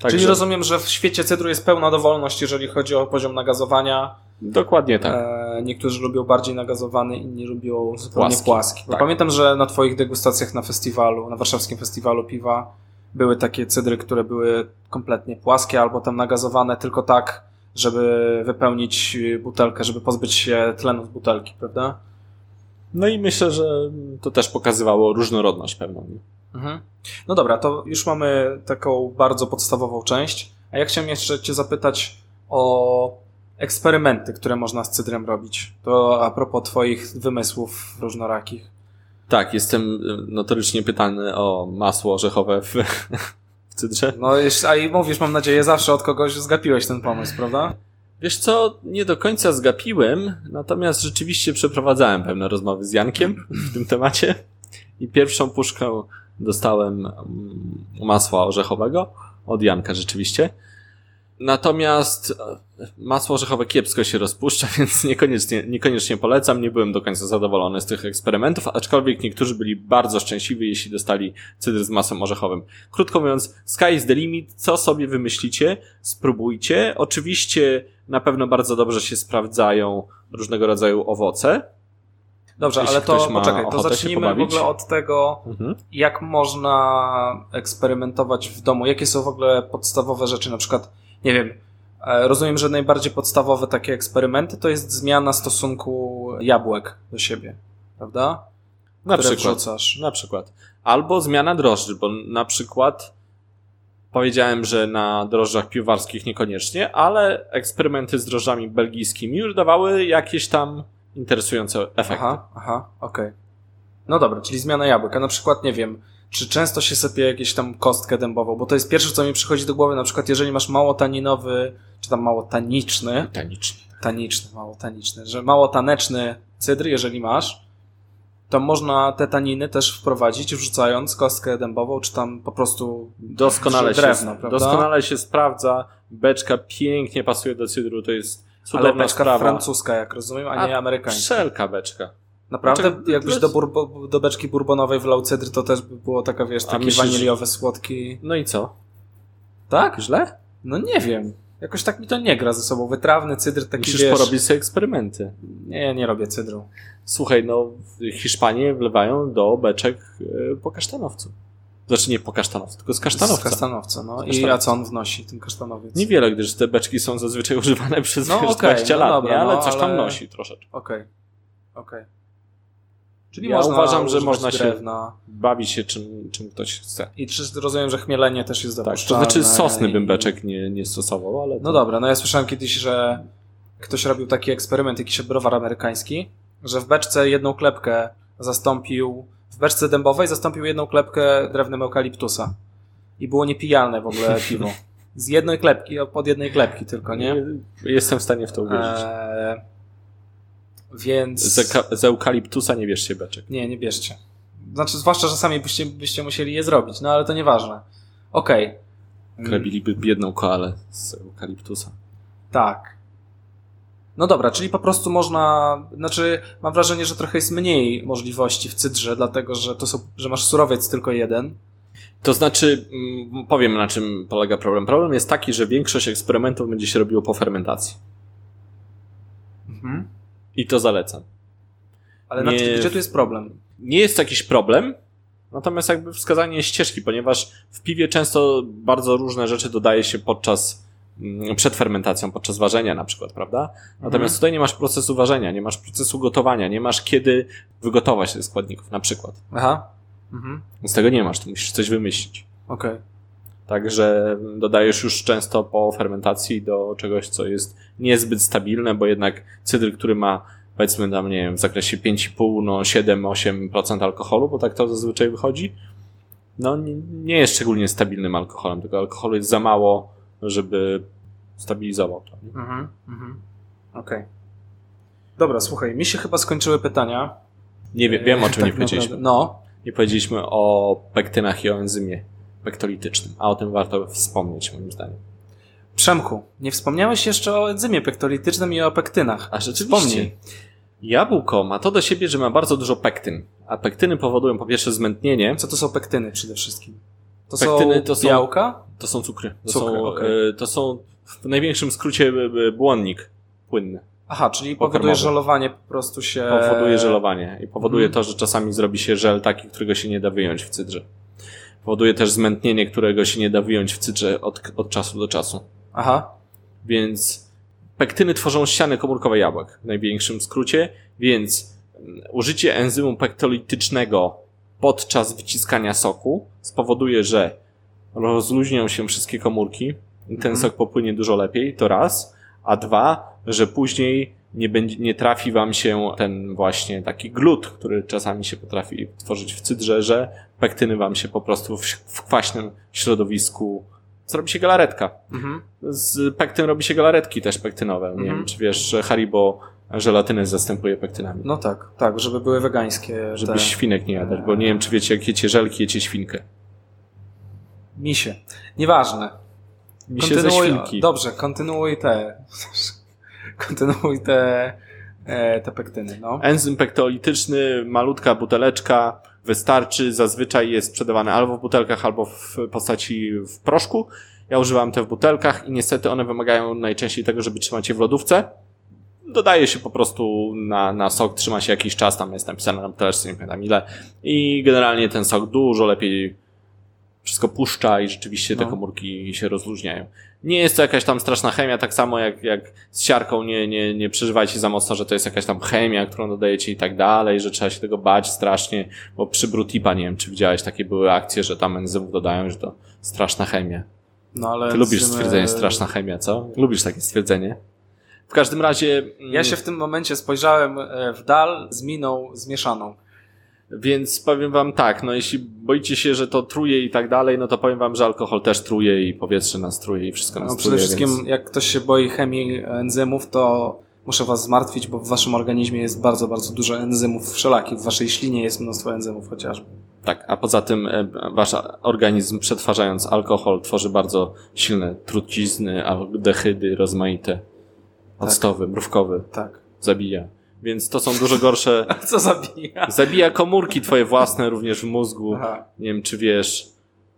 Także, Czyli rozumiem, że w świecie cydru jest pełna dowolność, jeżeli chodzi o poziom nagazowania. Dokładnie tak. E, niektórzy lubią bardziej nagazowany, inni lubią zupełnie Płaski. płaski. Tak. Pamiętam, że na Twoich degustacjach na festiwalu, na warszawskim festiwalu piwa, były takie cydry, które były kompletnie płaskie albo tam nagazowane tylko tak, żeby wypełnić butelkę, żeby pozbyć się tlenu z butelki, prawda? No i myślę, że to też pokazywało różnorodność pewną. Mhm. No dobra, to już mamy taką bardzo podstawową część. A ja chciałem jeszcze Cię zapytać o eksperymenty, które można z cydrem robić. To a propos Twoich wymysłów różnorakich. Tak, jestem y, notorycznie pytany o masło orzechowe w, w cydrze. No a i mówisz, mam nadzieję, zawsze od kogoś zgapiłeś ten pomysł, prawda? Wiesz co, nie do końca zgapiłem, natomiast rzeczywiście przeprowadzałem pewne rozmowy z Jankiem w tym temacie i pierwszą puszkę dostałem mm, masła orzechowego od Janka rzeczywiście. Natomiast e, masło orzechowe kiepsko się rozpuszcza, więc niekoniecznie, niekoniecznie polecam. Nie byłem do końca zadowolony z tych eksperymentów, aczkolwiek niektórzy byli bardzo szczęśliwi, jeśli dostali cydr z masłem orzechowym. Krótko mówiąc, sky is the limit. Co sobie wymyślicie, spróbujcie. Oczywiście na pewno bardzo dobrze się sprawdzają różnego rodzaju owoce. Dobrze, Jeśli ale to poczekaj, to zacznijmy w ogóle od tego, Mhm. jak można eksperymentować w domu. Jakie są w ogóle podstawowe rzeczy, na przykład, nie wiem, e, rozumiem, że najbardziej podstawowe takie eksperymenty to jest zmiana stosunku jabłek do siebie, prawda? Na Które przykład. wrzucasz. Na przykład. Albo zmiana drożdży, bo na przykład powiedziałem, że na drożdżach piwowarskich niekoniecznie, ale eksperymenty z drożdżami belgijskimi już dawały jakieś tam interesujące efekty. Aha, aha, okej. No dobra, czyli zmiana jabłek. A na przykład, nie wiem, czy często się sypie jakieś tam kostkę dębową, bo to jest pierwsze, co mi przychodzi do głowy, na przykład jeżeli masz mało taninowy, czy tam mało taniczny, Tanicznie. taniczny, mało taniczny, że mało taneczny cydr, jeżeli masz, to można te taniny też wprowadzić, wrzucając kostkę dębową, czy tam po prostu Doskonale, drewno, się, prawda? doskonale się sprawdza. Beczka pięknie pasuje do cydru, to jest ale cudowna beczka sprawa. francuska, jak rozumiem, a, nie amerykańska. Wszelka beczka. Naprawdę, Znaczy, jakbyś do, burbo, do beczki bourbonowej wlał cydr, to też by było taka, wiesz, A taki myślisz, waniliowy, słodki... No i co? Tak? Źle? No nie wiem. Jakoś tak mi to nie gra ze sobą. Wytrawny cydr taki, Musisz wiesz... porobić sobie eksperymenty. Nie, nie robię cydru. Słuchaj, no Hiszpanie wlewają do beczek e, po kasztanowcu. Znaczy nie po kasztanowcu, tylko z Z kasztanowca. kasztanowca, no. I kasztanowca. a co on wnosi, ten kasztanowiec? Niewiele, gdyż te beczki są zazwyczaj używane przez No wiesz, okej, 20 no lat, dobra, nie? ale no, coś tam ale- nosi troszeczkę. Okej. Okej. Czyli Ja można uważam, że można się- drewna. Bawi się czym, czym ktoś chce. I czy rozumiem, że chmielenie też jest Tak, to dopuszczalne. znaczy sosny bym i- beczek nie, nie stosował, ale... No dobra, no ja słyszałem kiedyś, że ktoś robił taki eksperyment, jakiś browar amerykański, że w beczce jedną klepkę zastąpił, w beczce dębowej zastąpił jedną klepkę drewnem eukaliptusa. I było niepijalne w ogóle piwo. Z jednej klepki, pod jednej klepki tylko, nie? Jestem w stanie w to uwierzyć. Eee, więc... Z, z eukaliptusa nie bierz się beczek. Nie, nie bierzcie. Znaczy, zwłaszcza, że sami byście, byście musieli je zrobić, no ale to nieważne. Okej. Mm, Krabiliby biedną koalę z eukaliptusa. Tak. No dobra, czyli po prostu można, znaczy mam wrażenie, że trochę jest mniej możliwości w cydrze, dlatego że to są, że masz surowiec tylko jeden. To znaczy, mm, powiem na czym polega problem. Problem jest taki, że większość eksperymentów będzie się robiło po fermentacji. Mhm. I to zalecam. Ale na Nie- czym, gdzie tu jest problem? Nie jest to jakiś problem, natomiast jakby wskazanie ścieżki, ponieważ w piwie często bardzo różne rzeczy dodaje się podczas mm, przed fermentacją, podczas ważenia na przykład, prawda? Natomiast tutaj nie masz procesu ważenia, nie masz procesu gotowania, nie masz kiedy wygotować tych składników na przykład. Aha. Mhm. Z tego nie masz, tu musisz coś wymyślić. Okej. Także dodajesz już często po fermentacji do czegoś, co jest niezbyt stabilne, bo jednak cydr, który ma powiedzmy tam, nie wiem, w zakresie 5,5, no 7-8% alkoholu, bo tak to zazwyczaj wychodzi, no nie- jest szczególnie stabilnym alkoholem, tylko alkoholu jest za mało, żeby stabilizował to. Mhm. Mhm. Okej. Dobra, słuchaj, mi się chyba skończyły pytania. Nie wiem, wiem o czym Tak nie powiedzieliśmy. No, Nie powiedzieliśmy o pektynach i o enzymie pektolitycznym, a o tym warto wspomnieć moim zdaniem. Przemku, nie wspomniałeś jeszcze o enzymie pektolitycznym i o pektynach. A rzeczywiście. Wspomnij. Jabłko ma to do siebie, że ma bardzo dużo pektyn. A pektyny powodują po pierwsze zmętnienie, Co to są pektyny przede wszystkim? To Pektyny są to są- białka? to są cukry. To, Cukry, są, okej. e, to są w największym skrócie e, e, błonnik płynny. Aha, czyli Pokarmowy. powoduje żelowanie po prostu się... Powoduje żelowanie i powoduje Mhm. to, że czasami zrobi się żel taki, którego się nie da wyjąć w cydrze. Powoduje też zmętnienie, którego się nie da wyjąć w cydrze od, od czasu do czasu. Aha, Więc pektyny tworzą ściany komórkowe jabłek w największym skrócie, więc użycie enzymu pektolitycznego podczas wyciskania soku spowoduje, że rozluźnią się wszystkie komórki i ten Mhm. sok popłynie dużo lepiej, to raz, a dwa, że później nie, będzie, nie trafi wam się ten właśnie taki glut, który czasami się potrafi tworzyć w cydrze, że pektyny wam się po prostu w, w kwaśnym środowisku zrobi się galaretka mhm. z pektyn robi się galaretki też pektynowe. Nie Mhm. wiem, czy wiesz, że Haribo żelatynę zastępuje pektynami. no tak, tak, żeby były wegańskie Żeby te świnek nie jadać, bo nie wiem, czy wiecie, jak jecie żelki, jecie świnkę. misie. Nieważne. Mi się ze świnki. Dobrze, kontynuuj te... kontynuuj te, e, te pektyny, no. Enzym pektolityczny, malutka buteleczka, wystarczy. Zazwyczaj jest sprzedawany albo w butelkach, albo w postaci w proszku. Ja używam te w butelkach i niestety one wymagają najczęściej tego, żeby trzymać je w lodówce. Dodaje się po prostu na, na sok, trzyma się jakiś czas, tam jest napisane na buteleczce, nie pamiętam ile. I generalnie ten sok dużo lepiej wszystko puszcza i rzeczywiście te No. komórki się rozluźniają. Nie jest to jakaś tam straszna chemia, tak samo jak, jak z siarką, nie, nie, nie przeżywajcie za mocno, że to jest jakaś tam chemia, którą dodajecie i tak dalej, że trzeba się tego bać strasznie, bo przy Brutipa, nie wiem czy widziałeś, takie były akcje, że tam enzymów dodają, że to straszna chemia. no ale Ty lubisz enzymy- stwierdzenie straszna chemia, co? Lubisz takie stwierdzenie? W każdym razie... mm, Ja się w tym momencie spojrzałem e, w dal z miną zmieszaną. Więc powiem wam tak, no jeśli boicie się, że to truje i tak dalej, no to powiem wam, że alkohol też truje i powietrze nas truje i wszystko nas No, truje. przede wszystkim, więc... jak ktoś się boi chemii enzymów, to muszę was zmartwić, bo w waszym organizmie jest bardzo, bardzo dużo enzymów wszelakich. W waszej ślinie jest mnóstwo enzymów chociażby. Tak, a poza tym e, wasz organizm przetwarzając alkohol tworzy bardzo silne trucizny, aldehydy rozmaite. Octowy, mrówkowy, Tak. zabija. Więc to są dużo gorsze. Co zabija? Zabija komórki twoje własne również w mózgu. Aha. Nie wiem, czy wiesz,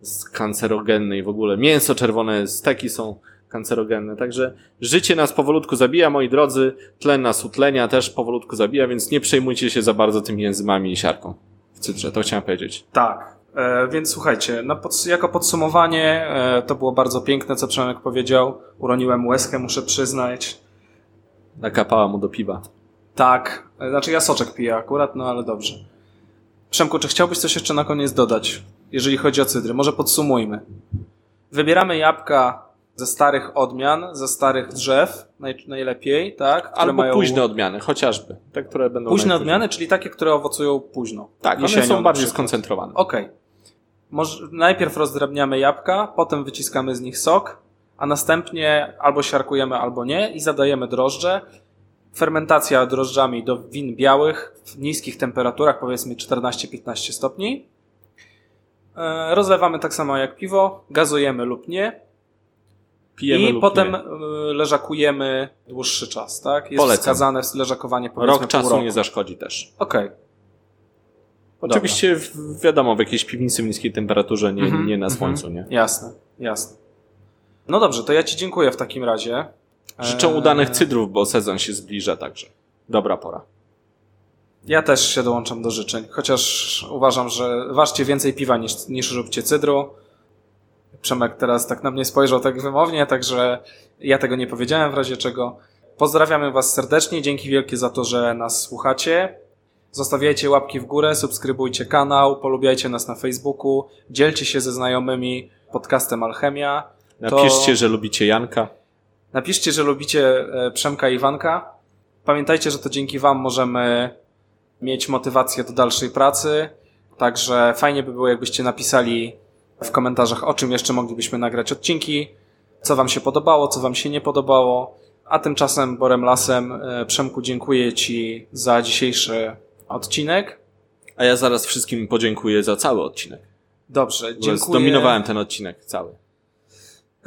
z kancerogenne i w ogóle. Mięso czerwone, steki są kancerogenne. Także życie nas powolutku zabija, moi drodzy. Tlen nas utlenia też powolutku zabija, więc nie przejmujcie się za bardzo tymi enzymami i siarką w cydrze. To chciałem powiedzieć. Tak. E, więc słuchajcie, na pods- jako podsumowanie e, to było bardzo piękne, co Przemek powiedział. Uroniłem łezkę, muszę przyznać. Nakapała mu do piwa. Tak. Znaczy ja soczek piję akurat, no ale dobrze. Przemku, czy chciałbyś coś jeszcze na koniec dodać, jeżeli chodzi o cydry? Może podsumujmy. Wybieramy jabłka ze starych odmian, ze starych drzew, naj, najlepiej, tak? Albo mają późne odmiany, chociażby. Te, które będą Późne odmiany, czyli takie, które owocują późno. Tak, one Jesienią są na bardziej skoncentrowane. Okej. Może najpierw rozdrabniamy jabłka, potem wyciskamy z nich sok, a następnie albo siarkujemy, albo nie i zadajemy drożdże. Fermentacja drożdżami do win białych w niskich temperaturach, powiedzmy 14-15 stopni. E, Rozlewamy tak samo jak piwo, gazujemy lub nie Pijemy i lub potem nie. e, leżakujemy dłuższy czas, tak? Jest Polecam. wskazane leżakowanie powiedzmy Rok czasu roku. nie zaszkodzi też. Okej. Oczywiście w, wiadomo, w jakiejś piwnicy w niskiej temperaturze, nie, Mhm, nie na mhm. słońcu, nie? Jasne, jasne. No dobrze, to ja Ci dziękuję w takim razie. Życzę Eee, udanych cydrów, bo sezon się zbliża także. Dobra pora. Ja też się dołączam do życzeń, chociaż uważam, że ważcie więcej piwa niż, niż róbcie cydru. Przemek teraz tak na mnie spojrzał tak wymownie, także ja tego nie powiedziałem w razie czego. Pozdrawiamy Was serdecznie, dzięki wielkie za to, że nas słuchacie. Zostawiajcie łapki w górę, subskrybujcie kanał, polubiajcie nas na Facebooku, dzielcie się ze znajomymi podcastem Alchemia. Napiszcie, że lubicie Janka. Napiszcie, że lubicie e, Przemka i Iwanka. Pamiętajcie, że to dzięki Wam możemy mieć motywację do dalszej pracy. Także fajnie by było, jakbyście napisali w komentarzach, o czym jeszcze moglibyśmy nagrać odcinki, co Wam się podobało, co Wam się nie podobało. A tymczasem Borem Lasem, e, Przemku, dziękuję Ci za dzisiejszy odcinek. A ja zaraz wszystkim podziękuję za cały odcinek. Dobrze, dziękuję. Zdominowałem ten odcinek cały.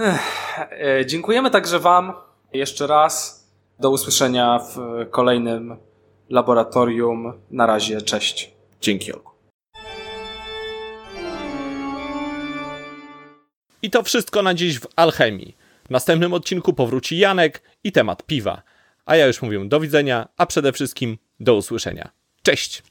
E, Dziękujemy także Wam jeszcze raz. Do usłyszenia w kolejnym laboratorium. Na razie, cześć. Dzięki. I to wszystko na dziś w Alchemii. W następnym odcinku powróci Janek i temat piwa. A ja już mówię do widzenia, a przede wszystkim do usłyszenia. Cześć!